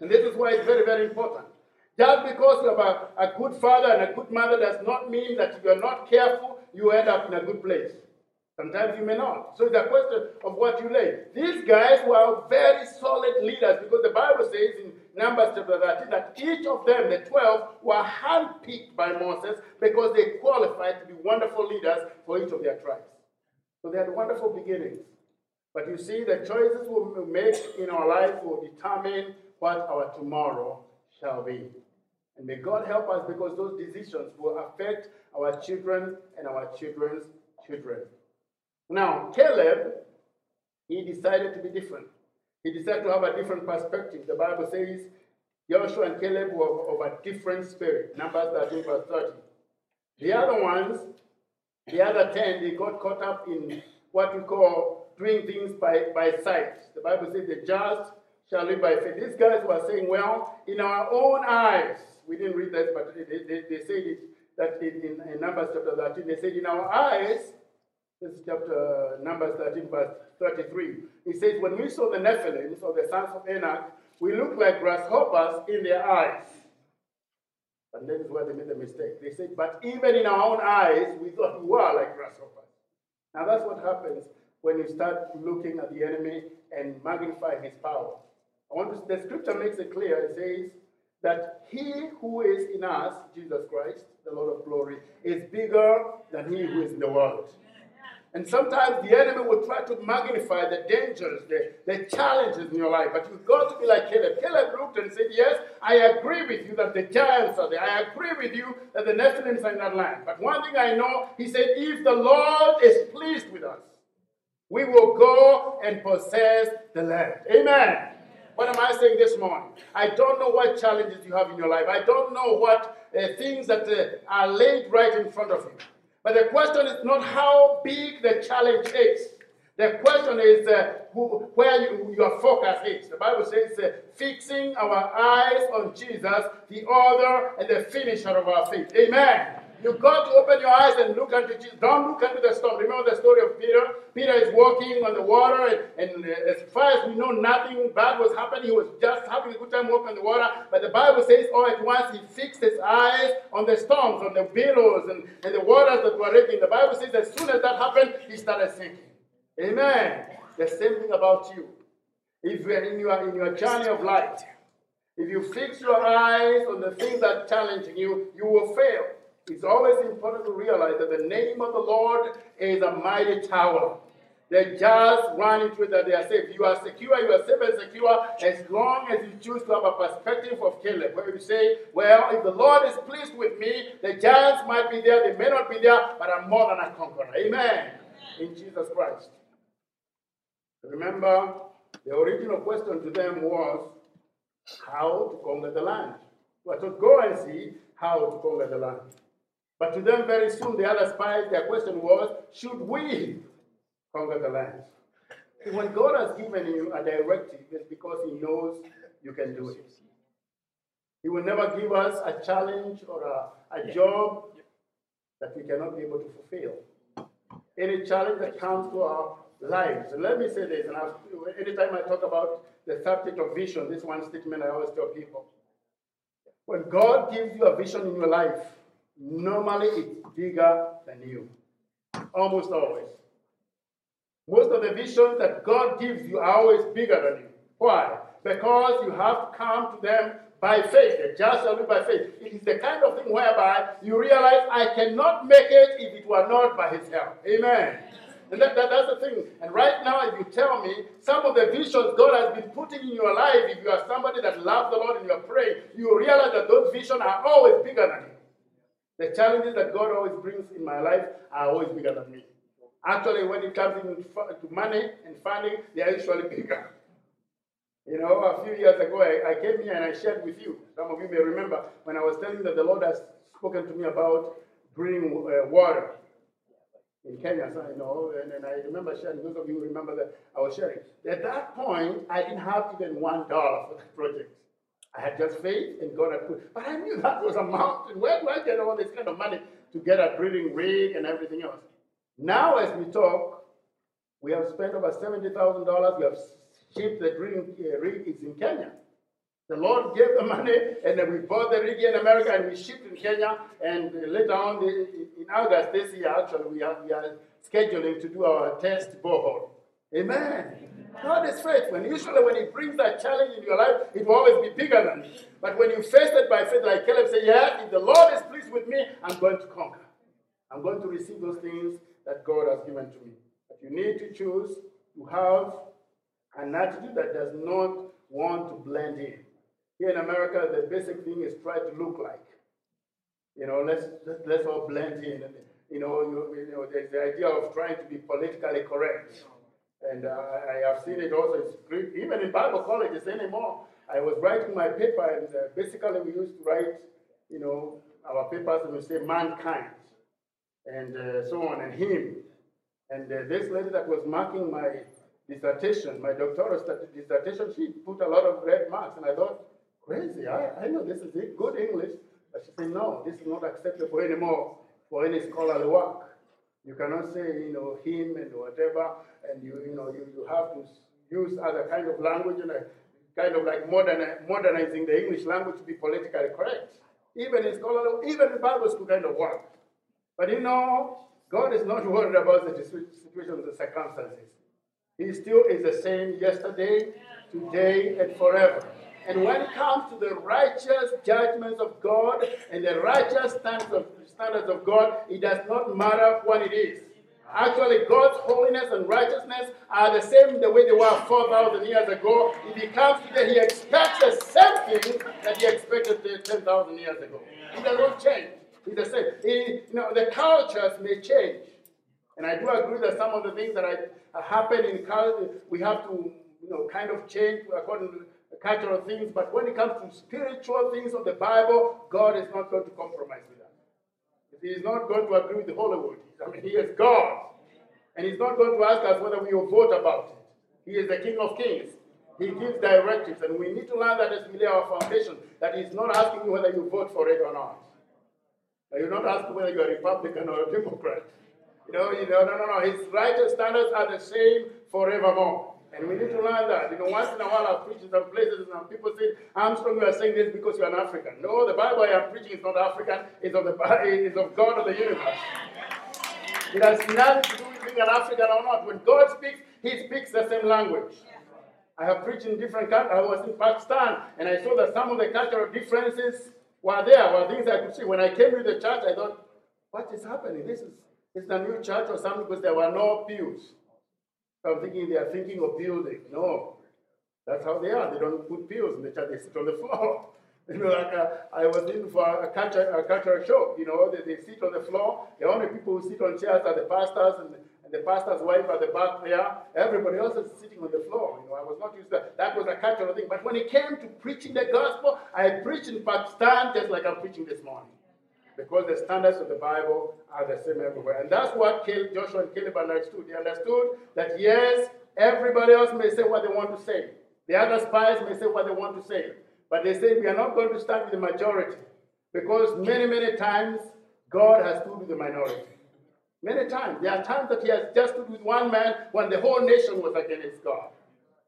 And this is why it's very, very important. Just because you have a, a good father and a good mother does not mean that if you're not careful, you end up in a good place. Sometimes you may not. So it's a question of what you lay. These guys were very solid leaders because the Bible says in Numbers chapter 13 that each of them, the 12, were handpicked by Moses because they qualified to be wonderful leaders for each of their tribes. So they had wonderful beginnings. But you see, the choices we make in our life will determine what our tomorrow shall be. And may God help us because those decisions will affect our children and our children's children. Now, Caleb, he decided to be different. He decided to have a different perspective. The Bible says Joshua and Caleb were of a different spirit. Numbers 13, verse 30. The other ones, the other 10, they got caught up in what we call doing things by, by sight. The Bible says the just shall live by faith. These guys were saying, well, in our own eyes, we didn't read that, but they, they, they said it that in, in, in Numbers chapter 13, they said, in our eyes, this is chapter uh, Numbers 13, verse 33. It says, When we saw the Nephilim, so the sons of Anak, we looked like grasshoppers in their eyes. And that is is where they made the mistake. They said, But even in our own eyes, we thought we were like grasshoppers. Now that's what happens when you start looking at the enemy and magnify his power. I want to, the scripture makes it clear. It says that he who is in us, Jesus Christ, the Lord of glory, is bigger than he who is in the world. And sometimes the enemy will try to magnify the dangers, the, the challenges in your life. But you've got to be like Caleb. Caleb looked and said, Yes, I agree with you that the giants are there. I agree with you that the Nephilims are in that land. But one thing I know, he said, if the Lord is pleased with us, we will go and possess the land. Amen. What am I saying this morning? I don't know what challenges you have in your life. I don't know what uh, things that uh, are laid right in front of you. But the question is not how big the challenge is. The question is uh, who, where you, your focus is. The Bible says, uh, fixing our eyes on Jesus, the author and the finisher of our faith. Amen. You've got to open your eyes and look unto Jesus. Don't look into the storm. Remember the story of Peter? Peter is walking on the water, and, and uh, as far as we know, nothing bad was happening. He was just having a good time walking on the water. But the Bible says, all at once, he fixed his eyes on the storms, on the billows, and, and the waters that were raging. The Bible says, as soon as that happened, he started sinking. Amen. The same thing about you. If you are in your, in your journey of life, if you fix your eyes on the things that are challenging you, you will fail. It's always important to realize that the name of the Lord is a mighty tower. They just run into it that they are safe. You are secure, you are safe and secure as long as you choose to have a perspective of Caleb, where you say, Well, if the Lord is pleased with me, the giants might be there, they may not be there, but I'm more than a conqueror. Amen. In Jesus Christ. Remember, the original question to them was how to conquer the land. Well, to go and see how to conquer the land. But to them, very soon, the other spies, their question was, should we conquer the land? When God has given you a directive, it's because He knows you can do it. He will never give us a challenge or a, a job that we cannot be able to fulfill. Any challenge that comes to our lives. And let me say this, and I've, anytime I talk about the subject of vision, this one statement I always tell people. When God gives you a vision in your life, normally it's bigger than you. Almost always. Most of the visions that God gives you are always bigger than you. Why? Because you have to come to them by faith. The just live by faith. It is the kind of thing whereby you realize I cannot make it if it were not by his help. Amen. And that, that, that's the thing. And right now, if you tell me some of the visions God has been putting in your life, if you are somebody that loves the Lord and you're praying, you realize that those visions are always bigger than you. The challenges that God always brings in my life are always bigger than me. Actually, when it comes to money and funding, they are usually bigger. You know, a few years ago, I, I came here and I shared with you. Some of you may remember when I was telling that the Lord has spoken to me about bringing uh, water in Kenya, so I know, and, and I remember sharing, those of you remember that I was sharing. At that point, I didn't have even one dollar for that project. I had just faith and God had put, but I knew that was a mountain. Where do I get all this kind of money to get a drilling rig and everything else? Now, as we talk, we have spent over $70,000. We have shipped the drilling uh, rig, it's in Kenya. The Lord gave the money, and then we bought the rig in America and we shipped in Kenya. And later on, in August this year, actually, we are, we are scheduling to do our test borehole. Amen. God is faithful. And usually, when He brings that challenge in your life, it will always be bigger than it. But when you face it by faith, like Caleb said, Yeah, if the Lord is pleased with me, I'm going to conquer. I'm going to receive those things that God has given to me. But you need to choose to have an attitude that does not want to blend in. Here in America, the basic thing is try to look like. You know, let's let's all blend in. And, you know, you, you know, there's the idea of trying to be politically correct. And uh, I have seen it also, it's great, even in Bible colleges anymore. I was writing my paper, and uh, basically we used to write, you know, our papers and we say mankind, and uh, so on, and him. And uh, this lady that was marking my dissertation, my doctoral dissertation, she put a lot of red marks, and I thought, crazy. I, I know this is it, good English. But she said, no, this is not acceptable anymore for any scholarly work. You cannot say, you know, him and whatever, and you, you know, you, you have to use other kind of language and a, kind of like modern, modernizing the English language to be politically correct. Even in scholarly, even in Bible school kind of work. But you know, God is not worried about the situations and circumstances. He still is the same yesterday, today, and forever. And when it comes to the righteous judgments of God and the righteous standards of, standards of God, it does not matter what it is. Actually, God's holiness and righteousness are the same the way they were 4,000 years ago. If He comes today, He expects the same thing that He expected 10,000 years ago. He does not change. He's the same. He, you know, the cultures may change. And I do agree that some of the things that are, uh, happen in culture, we have to, you know, kind of change according to cultural things, but when it comes to spiritual things of the Bible, God is not going to compromise with that. He is not going to agree with the Hollywood. I mean, He is God. And He's not going to ask us whether we will vote about it. He is the King of Kings. He gives directives, and we need to learn that as we lay our foundation, that He's not asking you whether you vote for it or not. You're not asking whether you're a Republican or a Democrat. You know, you know, no, no, no. His righteous standards are the same forevermore. And we need to learn that. You know, once in a while I preach in some places and people say, Armstrong, you are saying this because you are an African. No, the Bible I am preaching is not African, it's of, the, it's of God of the universe. It has nothing to do with being an African or not. When God speaks, He speaks the same language. I have preached in different countries. I was in Pakistan and I saw that some of the cultural differences were there, were things I could see. When I came to the church, I thought, what is happening? This is, is a new church or something because there were no pews. I'm thinking they are thinking of building. No, that's how they are. They don't put pews in the church, they sit on the floor. You know, like uh, I was in for a a cultural show. You know, they, they sit on the floor. The only people who sit on chairs are the pastors and, and the pastor's wife at the back there. Everybody else is sitting on the floor. You know, I was not used to that. That was a cultural thing. But when it came to preaching the gospel, I preached in Pakistan just like I'm preaching this morning because the standards of the Bible are the same everywhere. And that's what Joshua and Caleb understood. They understood that yes, everybody else may say what they want to say. The other spies may say what they want to say. But they say we are not going to start with the majority because many, many times God has stood with the minority. Many times. There are times that He has just stood with one man when the whole nation was against God.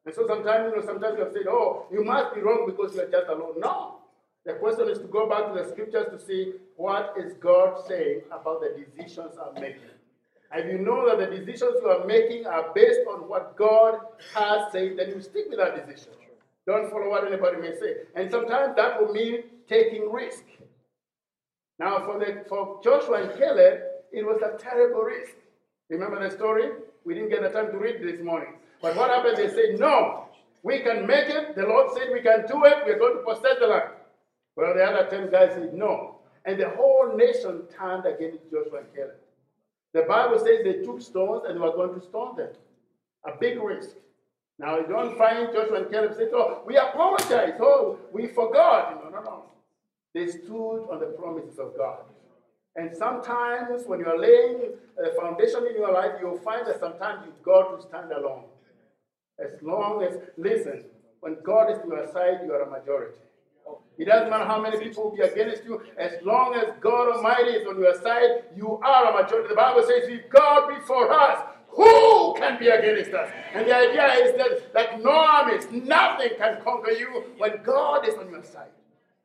And so sometimes, you know, sometimes you have said, oh, you must be wrong because you are just alone. No. The question is to go back to the scriptures to see what is God saying about the decisions I'm making. And you know that the decisions you are making are based on what God has said, then you stick with that decision. Don't follow what anybody may say. And sometimes that will mean taking risk. Now, for, the, for Joshua and Caleb, it was a terrible risk. Remember the story? We didn't get the time to read this morning. But what happened? They said, No, we can make it. The Lord said we can do it. We're going to possess the land. Well, the other 10 guys said no. And the whole nation turned against Joshua and Caleb. The Bible says they took stones and were going to stone them. A big risk. Now you don't find Joshua and Caleb say, "Oh, we apologize. Oh, we forgot." No, no, no. They stood on the promises of God. And sometimes when you're laying a foundation in your life, you'll find that sometimes you've got to stand alone. As long as, listen, when God is on your side, you are a majority. It doesn't matter how many people will be against you, as long as God Almighty is on your side, you are a majority. The Bible says, if God be for us, who can be against us? And the idea is that, like no armies, nothing can conquer you when God is on your side.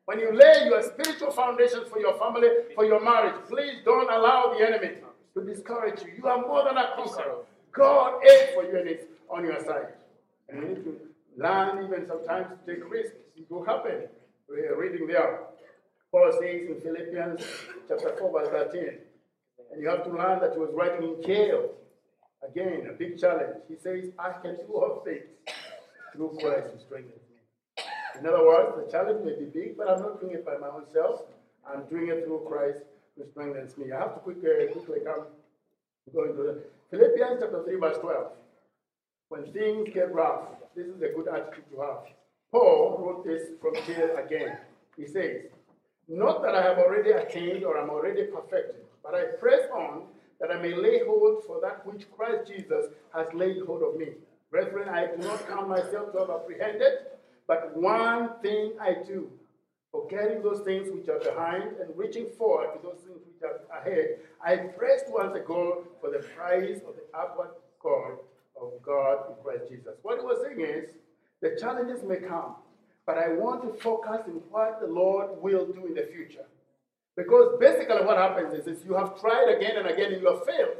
When you lay your spiritual foundations for your family, for your marriage, please don't allow the enemy to discourage you. You are more than a conqueror. God is for you and it's on your side. And you need to learn even sometimes to take risks. It will happen. We are reading there. Paul says in Philippians chapter 4, verse 13. And you have to learn that he was writing in jail. Again, a big challenge. He says, I can do all things through Christ who strengthens me. In other words, the challenge may be big, but I'm not doing it by my own self. I'm doing it through Christ who strengthens me. I have to quickly, uh, quickly come go into the Philippians chapter 3, verse 12. When things get rough, this is a good attitude to have. Paul wrote this from here again. He says, Not that I have already attained or am already perfected, but I press on that I may lay hold for that which Christ Jesus has laid hold of me. Brethren, I do not count myself to have apprehended, but one thing I do, forgetting those things which are behind and reaching forward to those things which are ahead, I press towards the goal for the prize of the upward call of God in Christ Jesus. What he was saying is, the challenges may come, but I want to focus on what the Lord will do in the future. Because basically what happens is, is you have tried again and again and you have failed.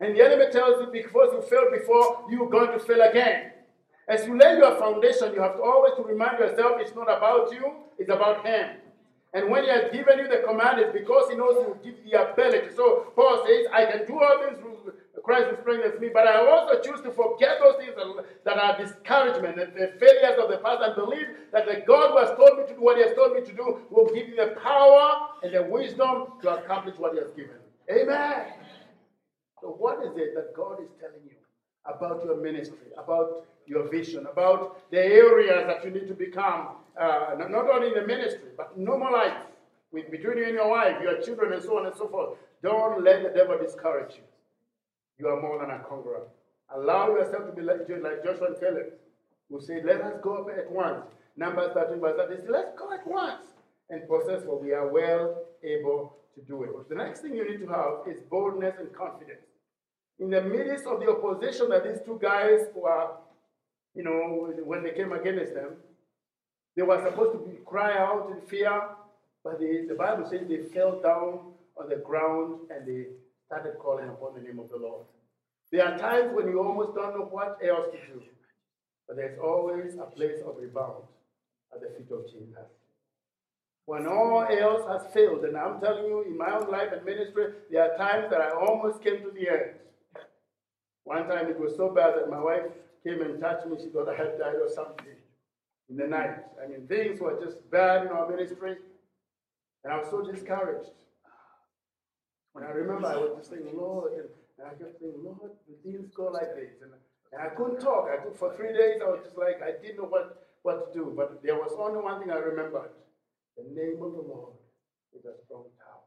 And the enemy tells you because you failed before, you're going to fail again. As you lay your foundation, you have to always to remind yourself it's not about you, it's about him. And when he has given you the command, it's because he knows you will give the ability. So Paul says, I can do all things through Christ strengthens me, but I also choose to forget those things that are discouragement and the failures of the past and believe that the God who has told me to do what he has told me to do will give me the power and the wisdom to accomplish what he has given. Amen. So, what is it that God is telling you about your ministry, about your vision, about the areas that you need to become, uh, not only in the ministry, but normal life, with, between you and your wife, your children, and so on and so forth? Don't let the devil discourage you. You are more than a conqueror. Allow yourself to be like, like Joshua and Caleb, who said, Let us go up at once. Numbers 13, verse 13, let's go at once and possess, what we are well able to do it. The next thing you need to have is boldness and confidence. In the midst of the opposition that these two guys were, you know, when they came against them, they were supposed to be, cry out in fear, but the, the Bible says they fell down on the ground and they started calling upon the name of the Lord. There are times when you almost don't know what else to do, but there's always a place of rebound at the feet of Jesus. When all else has failed, and I'm telling you, in my own life and ministry, there are times that I almost came to the end. One time it was so bad that my wife came and touched me. She thought I had died or something in the night. I mean, things were just bad in our ministry, and I was so discouraged. And I remember I was just saying, Lord, and, I kept saying, Lord, the things go like this. And, and I couldn't talk. I could, for three days, I was just like, I didn't know what, what to do. But there was only one thing I remembered. The name of the Lord is a strong tower.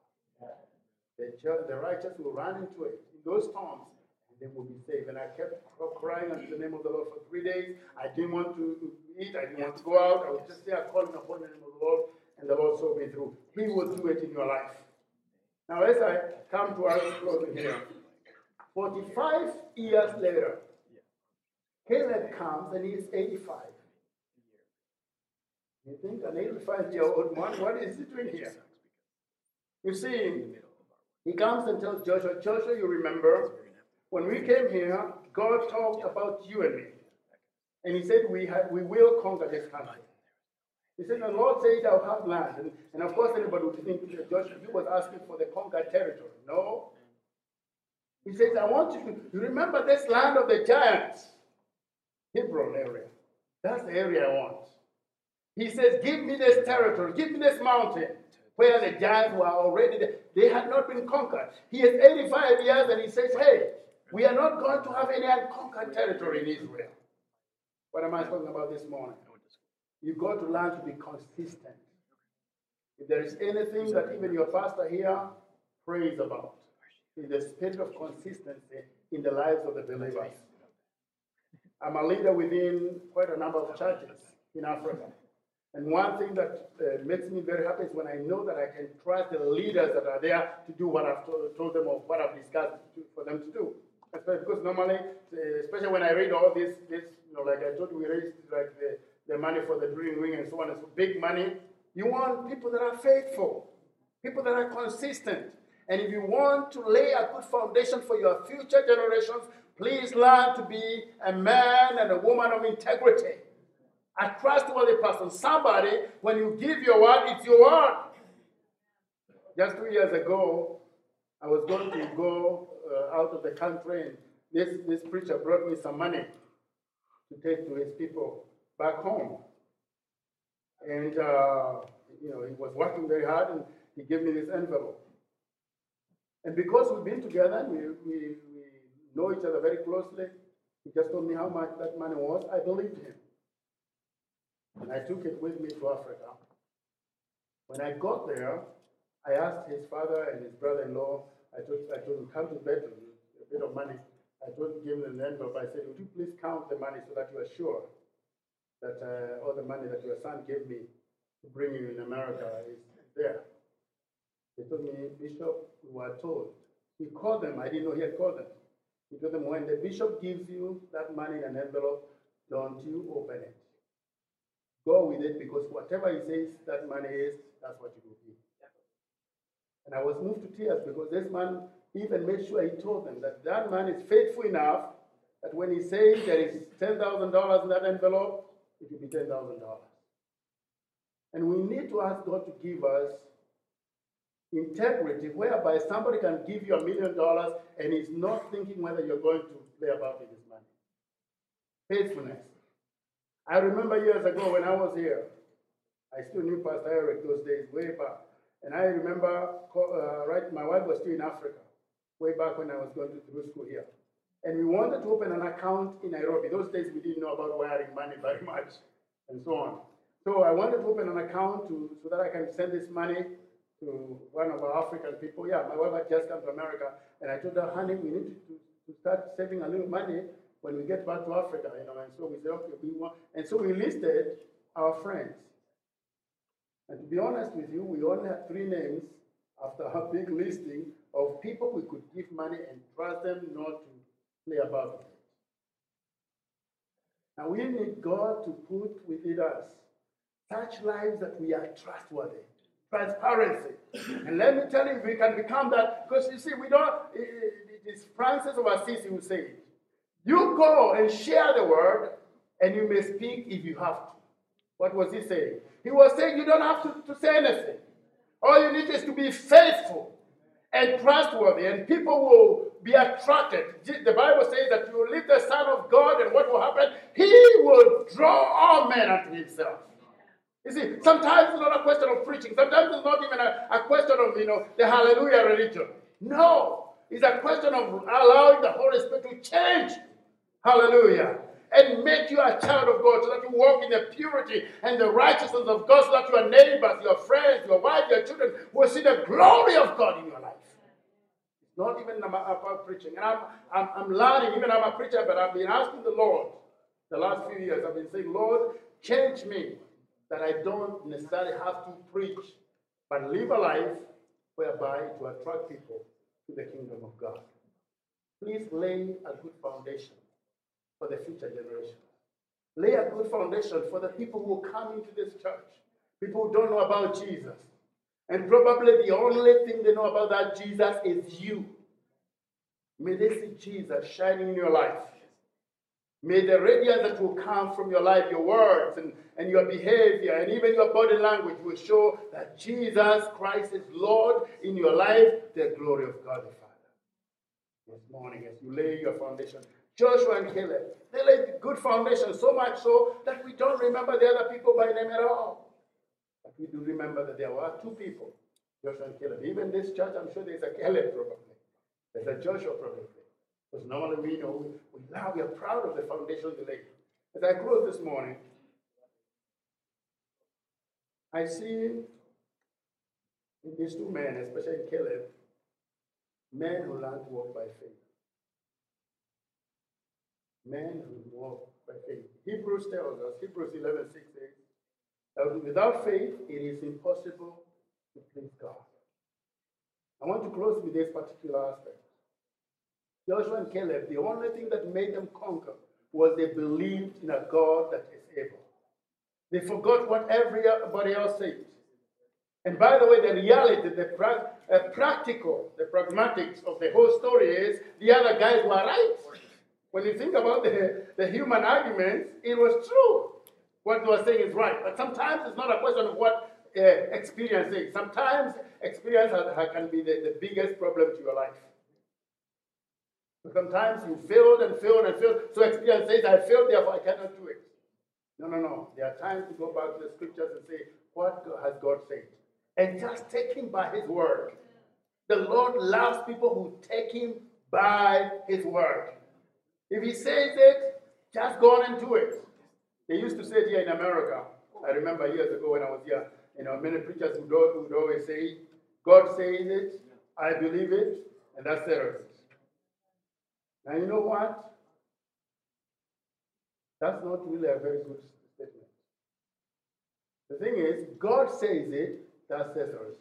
The, just, the righteous will run into it in those storms, and they will be saved. And I kept crying unto the name of the Lord for three days. I didn't want to eat. I didn't want to go out. I was just there calling upon the name of the Lord, and the Lord saw me through. He will do it in your life. Now, as I come to our closing here, 45 years later, Caleb comes and he's 85. You think an 85 year old man, what is he doing here? You see, he comes and tells Joshua, Joshua, you remember, when we came here, God talked about you and me. And he said, we, have, we will conquer this country. He said, the Lord said, I'll have land. And, and of course, anybody would think Joshua, he was asking for the conquered territory. No. He says, I want you to you remember this land of the giants, Hebron area. That's the area I want. He says, Give me this territory, give me this mountain where the giants were already there. They had not been conquered. He is 85 years and he says, Hey, we are not going to have any unconquered territory in Israel. What am I talking about this morning? You've got to learn to be consistent. If there is anything that even your pastor here prays about, is the spirit of consistency in the lives of the believers. I'm a leader within quite a number of churches in Africa. And one thing that uh, makes me very happy is when I know that I can trust the leaders that are there to do what I've told, them or what I've discussed to, for them to do. Because normally, uh, especially when I read all this, this, you know, like I told you, we raised like the, the money for the drilling ring and so on and so big money. You want people that are faithful, people that are consistent. And if you want to lay a good foundation for your future generations, please learn to be a man and a woman of integrity. A trustworthy person. Somebody, when you give your word, it's your word. Just two years ago, I was going to go uh, out of the country, and this, this preacher brought me some money to take to his people back home. And, uh, you know, he was working very hard, and he gave me this envelope. And because we've been together, we, we, we know each other very closely, he just told me how much that money was. I believed him. And I took it with me to Africa. When I got there, I asked his father and his brother-in-law, I told, I told him, come to bed with a bit of money. I told him, give him an envelope. I said, would you please count the money so that you are sure that uh, all the money that your son gave me to bring you in America is there. They told me, Bishop, we were told. He called them. I didn't know he had called them. He told them, when the bishop gives you that money in an envelope, don't you open it. Go with it because whatever he says that money is, that's what you will give. And I was moved to tears because this man even made sure he told them that that man is faithful enough that when he says there is $10,000 in that envelope, it will be $10,000. And we need to ask God to give us integrity whereby somebody can give you a million dollars and is not thinking whether you're going to play about with his money. Faithfulness. I remember years ago when I was here, I still knew Pastor Eric those days, way back. And I remember, uh, right, my wife was still in Africa, way back when I was going to through school here. And we wanted to open an account in Nairobi. Those days we didn't know about wiring money very much, and so on. So I wanted to open an account to, so that I can send this money to one of our African people. Yeah, my wife had just come to America, and I told her, honey, we need to, to start saving a little money when we get back to Africa, you know. And so we said, okay, we want, and so we listed our friends. And to be honest with you, we only had three names after a big listing of people we could give money and trust them not to it. Now we need God to put within us such lives that we are trustworthy transparency. and let me tell you, we can become that, because you see, we don't, it is Francis of Assisi who said, you go and share the word, and you may speak if you have to. What was he saying? He was saying you don't have to, to say anything. All you need is to be faithful and trustworthy, and people will be attracted. The Bible says that you leave the Son of God, and what will happen? He will draw all men unto himself. You see, sometimes it's not a question of preaching. Sometimes it's not even a, a question of, you know, the hallelujah religion. No, it's a question of allowing the Holy Spirit to change. Hallelujah. And make you a child of God so that you walk in the purity and the righteousness of God so that your neighbors, your friends, your wife, your children will see the glory of God in your life. Not even about preaching. And I'm, I'm, I'm learning, even I'm a preacher, but I've been asking the Lord the last few years, I've been saying, Lord, change me that I don't necessarily have to preach, but live a life whereby to attract people to the kingdom of God. Please lay a good foundation for the future generation. Lay a good foundation for the people who come into this church, people who don't know about Jesus. And probably the only thing they know about that Jesus is you. May they see Jesus shining in your life. May the radiance that will come from your life, your words, and, and your behavior, and even your body language will show that Jesus Christ is Lord in your life, the glory of God the Father. This morning, as you lay your foundation, Joshua and Caleb, they laid good foundation, so much so that we don't remember the other people by name at all. We do remember that there were two people, Joshua and Caleb. Even this church, I'm sure there's a Caleb probably. There's a Joshua probably. Because normally we know we love, we are proud of the foundation we laid. As I close this morning, I see in these two men, especially Caleb, men who learn to walk by faith. Men who walk by faith. Hebrews tells us, Hebrews 11 6 says, without faith it is impossible to please God. I want to close with this particular aspect. Joshua and Caleb, the only thing that made them conquer was they believed in a God that is able. They forgot what everybody else said. And by the way, the reality, the pra- uh, practical, the pragmatics of the whole story is the other guys were right. When you think about the, the human arguments, it was true. What you are saying is right. But sometimes it's not a question of what uh, experience is. Sometimes experience can be the, the biggest problem to your life. Sometimes you failed and failed and failed. So experience says, I failed, therefore I cannot do it. No, no, no. There are times to go back to the scriptures and say, what has God said? And just take him by his word. The Lord loves people who take him by his word. If he says it, just go on and do it. They used to say it here in America. I remember years ago when I was here, you know, many preachers would, would always say, God says it, I believe it, and that settles it. Now, you know what? That's not really a very good statement. The thing is, God says it, that settles it.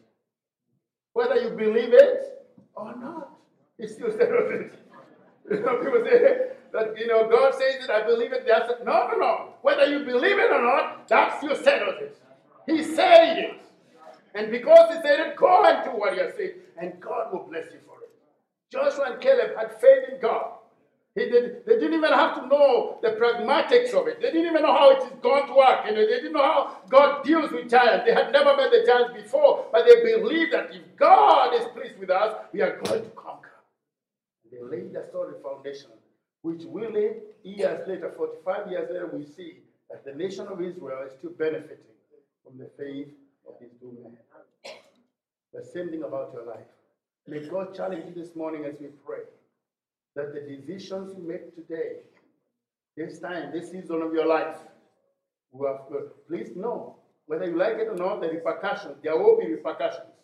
Whether you believe it or not, it still settles it. You know, people say that, you know, God says it, I believe it, that's it. No, no, no. Whether you believe it or not, that still settles it. He said it. And because he said it, go and do what has said, and God will bless you for it. Joshua and Caleb had faith in God. He did, they didn't even have to know the pragmatics of it. They didn't even know how it is going to work. You know, they didn't know how God deals with giants. They had never met the giants before, but they believed that if God is pleased with us, we are going to conquer. They laid a solid foundation, which really, years later, 45 years later, we see that the nation of Israel is still benefiting from the faith of these two men. The same thing about your life. May God challenge you this morning as we pray that the decisions you make today, this time, this season of your life, will have, uh, please know whether you like it or not, the repercussions, there will be repercussions.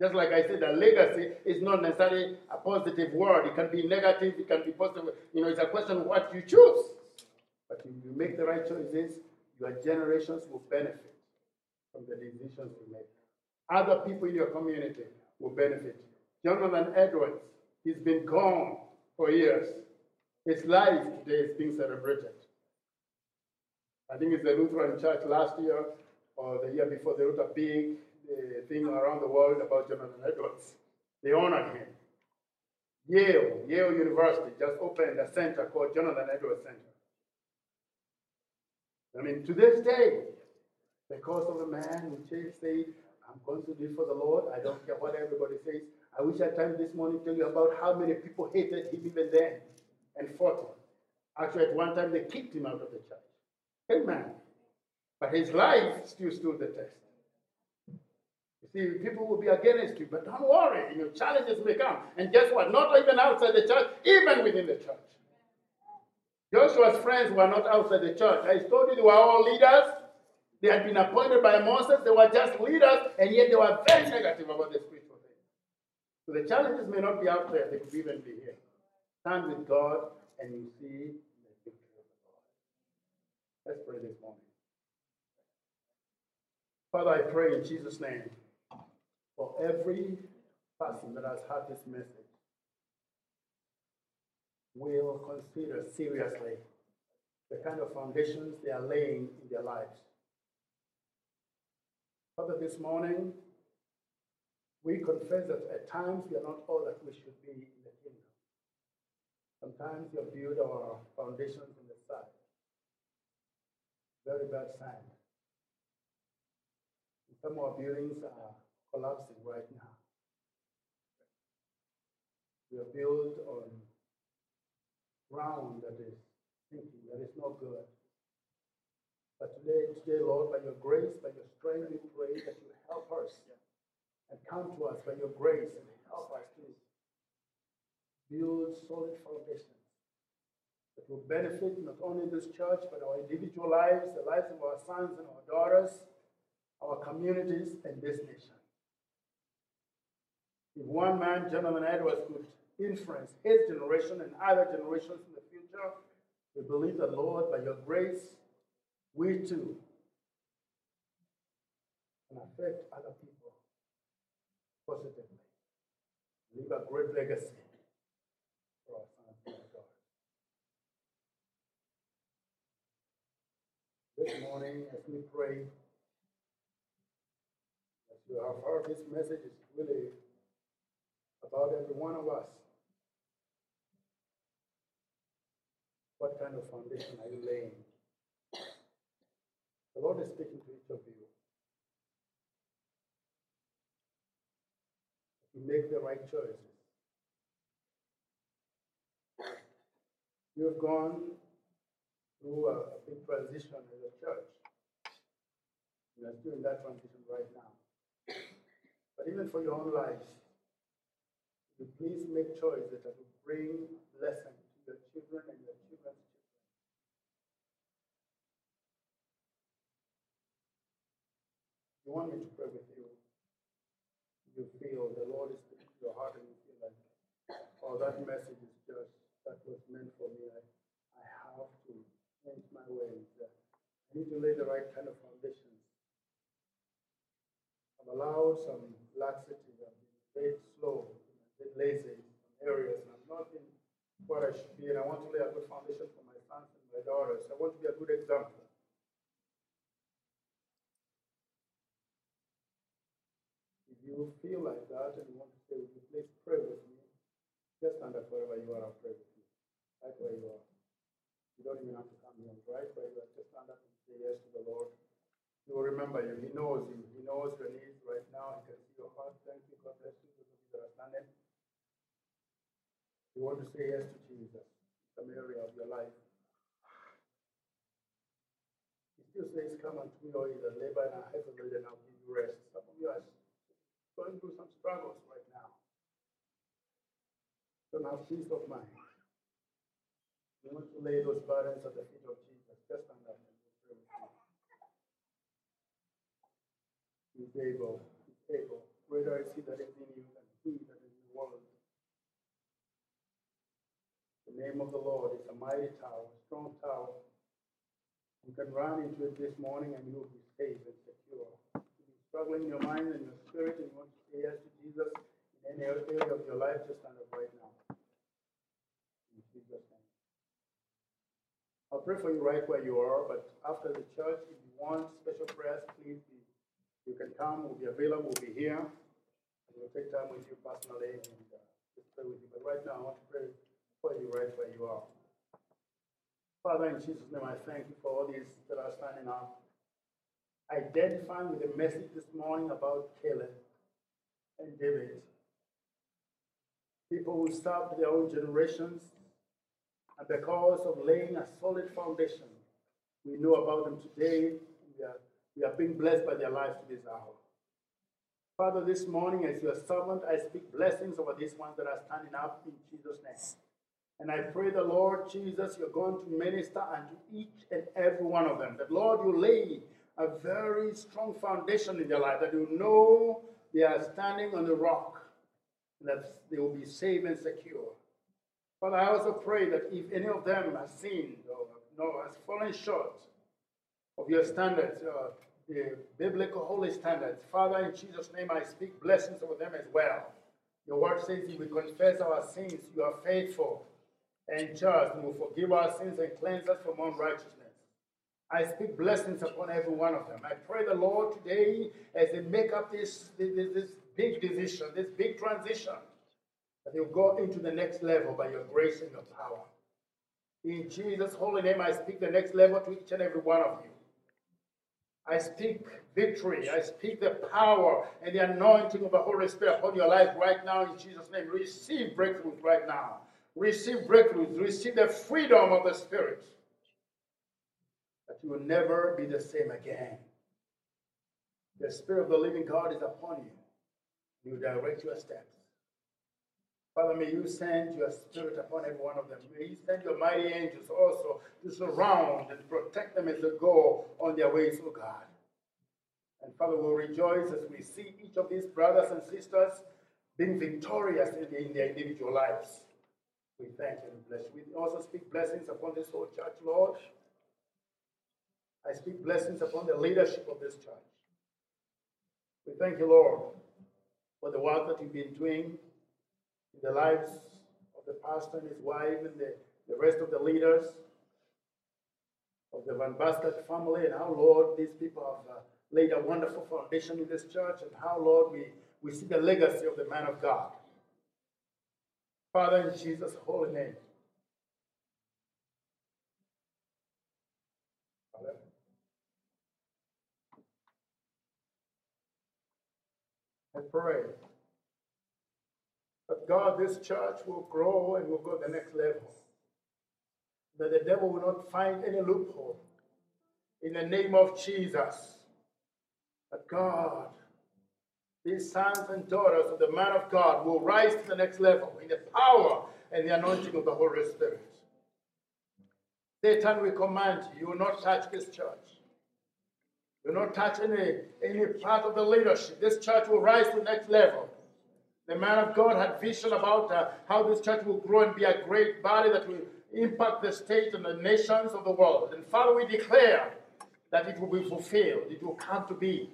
Just like I said, a legacy is not necessarily a positive word. It can be negative, it can be positive. You know, it's a question of what you choose. But if you make the right choices, your generations will benefit from the decisions you make. Other people in your community will benefit. Jonathan Edwards, he's been gone for years. His life today is being celebrated. I think it's the Lutheran Church last year or the year before, they wrote a big uh, thing around the world about Jonathan Edwards. They honored him. Yale, Yale University just opened a center called Jonathan Edwards Center. I mean, to this day, because of a man who said, I'm going to live for the Lord, I don't care what everybody says, I wish I had time this morning to tell you about how many people hated him even then and fought him. Actually, at one time they kicked him out of the church. Amen. But his life still stood the test. See, people will be against you, but don't worry. You know, challenges may come. And guess what? Not even outside the church, even within the church. Joshua's friends were not outside the church. I told you they were all leaders. They had been appointed by Moses. They were just leaders, and yet they were very negative about the spirit. So the challenges may not be out there, they could even be here. Stand with God and you see the of Lord. Let's pray this morning. Father, I pray in Jesus' name for every person that has heard this message will consider seriously the kind of foundations they are laying in their lives. Father, this morning, we confess that at times we are not all that we should be in the kingdom. Sometimes we built our foundations in the sand. Very bad sand. Some of our buildings are collapsing right now. We are built on ground that is sinking, that is not good. But today, today, Lord, by your grace, by your strength, we pray that you help us and come to us by your grace and help us to build solid foundations that will benefit not only this church, but our individual lives, the lives of our sons and our daughters, our communities, and this nation. If one man, Jonathan Edwards, could influence his generation and other generations in the future, we believe that, Lord, by your grace, we too can affect other people positively. Leave a great legacy for our sons and. This morning, as we pray, as you have heard, this message is really about every one of us. What kind of foundation are you laying? The Lord is speaking to each of you. You make the right choices. You have gone through a, a big transition as a church. You are still in that transition right now. But even for your own lives, you please make choices that will bring blessing to your children and your children's children. You want me to pray with you? You feel the Lord is speaking to your heart and you feel like, oh, that message is just, that was meant for me. I, I have to change my ways. Uh, I need to lay the right kind of foundations. I've allowed some laxity. I've been very slow lazy in some areas, and I'm not in what I should be, and I want to lay a good foundation for my sons and my daughters. I want to be a good example. If you feel like that and you want to say, would you please pray with me? Just stand up wherever you are and pray with me. Right where you are. You don't even have to come here. Right where you are. Just stand up and say yes to the Lord. He will remember you. He knows you. He knows your needs right now. He can see your heart. Thank you. God bless you. Those of you that are standing. You want to say yes to Jesus, some area of your life. He still says, Come unto me, you that labor and heavy and I'll give you rest. Some of you are going through some struggles right now. Don't have peace of mind. You want to lay those burdens at the feet of Jesus. Just stand up and pray with you. He's able. He's able. Greater is he that is in you than he that is in the world. The name of the Lord is a mighty tower, a strong tower. You can run into it this morning and you will be safe and secure. If you're struggling in your mind and your spirit and you want to say yes to Jesus in any area of your life, just stand up right now. In Jesus' name. I'll pray for you right where you are, but after the church, if you want special prayers, please be, you can come, we'll be available, we'll be here. And we'll take time with you personally and uh, just pray with you. But right now, I want to pray for you right where you are. Father, in Jesus' name, I thank you for all these that are standing up, identifying with the message this morning about Caleb and David. People who served their own generations, and because of laying a solid foundation, we know about them today. We are, we are being blessed by their lives to this hour. Father, this morning, as your servant, I speak blessings over these ones that are standing up in Jesus' name. And I pray the Lord Jesus, you're going to minister unto each and every one of them. That Lord, you lay a very strong foundation in their life, that you know they are standing on the rock, that they will be safe and secure. Father, I also pray that if any of them has sinned or no, has fallen short of your standards, uh, the biblical holy standards, Father, in Jesus' name, I speak blessings over them as well. Your word says, if we confess our sins, you are faithful and just and will forgive our sins and cleanse us from unrighteousness. I speak blessings upon every one of them. I pray the Lord today as they make up this, this, this big decision, this big transition, that they'll go into the next level by your grace and your power. In Jesus' holy name, I speak the next level to each and every one of you. I speak victory. I speak the power and the anointing of the Holy Spirit upon your life right now in Jesus' name. Receive breakthroughs right now receive breakthroughs, receive the freedom of the Spirit, that you will never be the same again. The Spirit of the living God is upon you. You direct your steps. Father, may you send your spirit upon every one of them. May you send your mighty angels also to surround and protect them as they go on their ways, oh God. And Father, we'll rejoice as we see each of these brothers and sisters being victorious in, their individual lives. We thank you and bless you. We also speak blessings upon this whole church, Lord. I speak blessings upon the leadership of this church. We thank you, Lord, for the work that you've been doing in the lives of the pastor and his wife and the, the rest of the leaders of the Van Baskett family, and how, Lord, these people have uh, laid a wonderful foundation in this church, and how, Lord, we, we see the legacy of the man of God. Father, in Jesus' holy name. I pray that God, this church will grow and will go to the next level. That the devil will not find any loophole. In the name of Jesus. That God, these sons and daughters of the man of God will rise to the next level in the power and the anointing of the Holy Spirit. Satan, we command you, you will not touch this church. You will not touch any, any part of the leadership. This church will rise to the next level. The man of God had vision about uh, how this church will grow and be a great body that will impact the state and the nations of the world. And Father, we declare that it will be fulfilled. It will come to be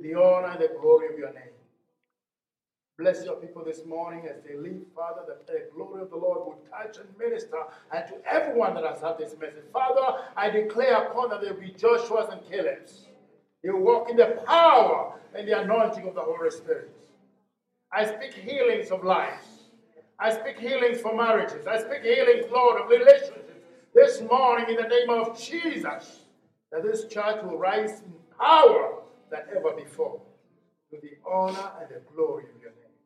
the honor and the glory of your name. Bless your people this morning as they leave, Father, that the glory of the Lord will touch and minister and to everyone that has heard this message. Father, I declare upon them there will be Joshua's and Caleb's. They will walk in the power and the anointing of the Holy Spirit. I speak healings of lives. I speak healings for marriages. I speak healings, Lord, of relationships. This morning, in the name of Jesus, that this church will rise in power than ever before to the honor and the glory of your name.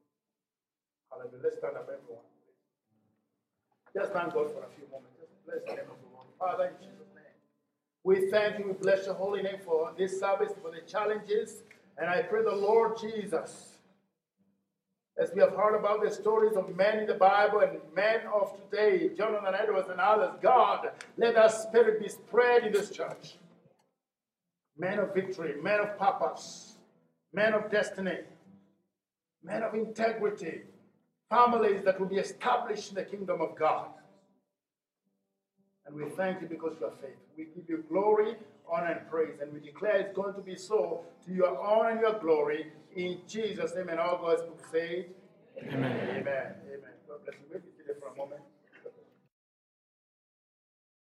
Hallelujah. Let's stand up, everyone. Just thank God for a few moments. Just bless the name of the Lord. Father, in Jesus' name, we thank you. We bless your holy name for this service, for the challenges. And I pray the Lord Jesus, as we have heard about the stories of men in the Bible and men of today, Jonathan Edwards and others, God, let our spirit be spread in this church men of victory, men of purpose, men of destiny, men of integrity, families that will be established in the kingdom of God. And we thank you because you are faithful. We give you glory, honor, and praise. And we declare it's going to be so to your honor and your glory in Jesus' name. And all God's say, Amen. Amen. Amen. God bless you.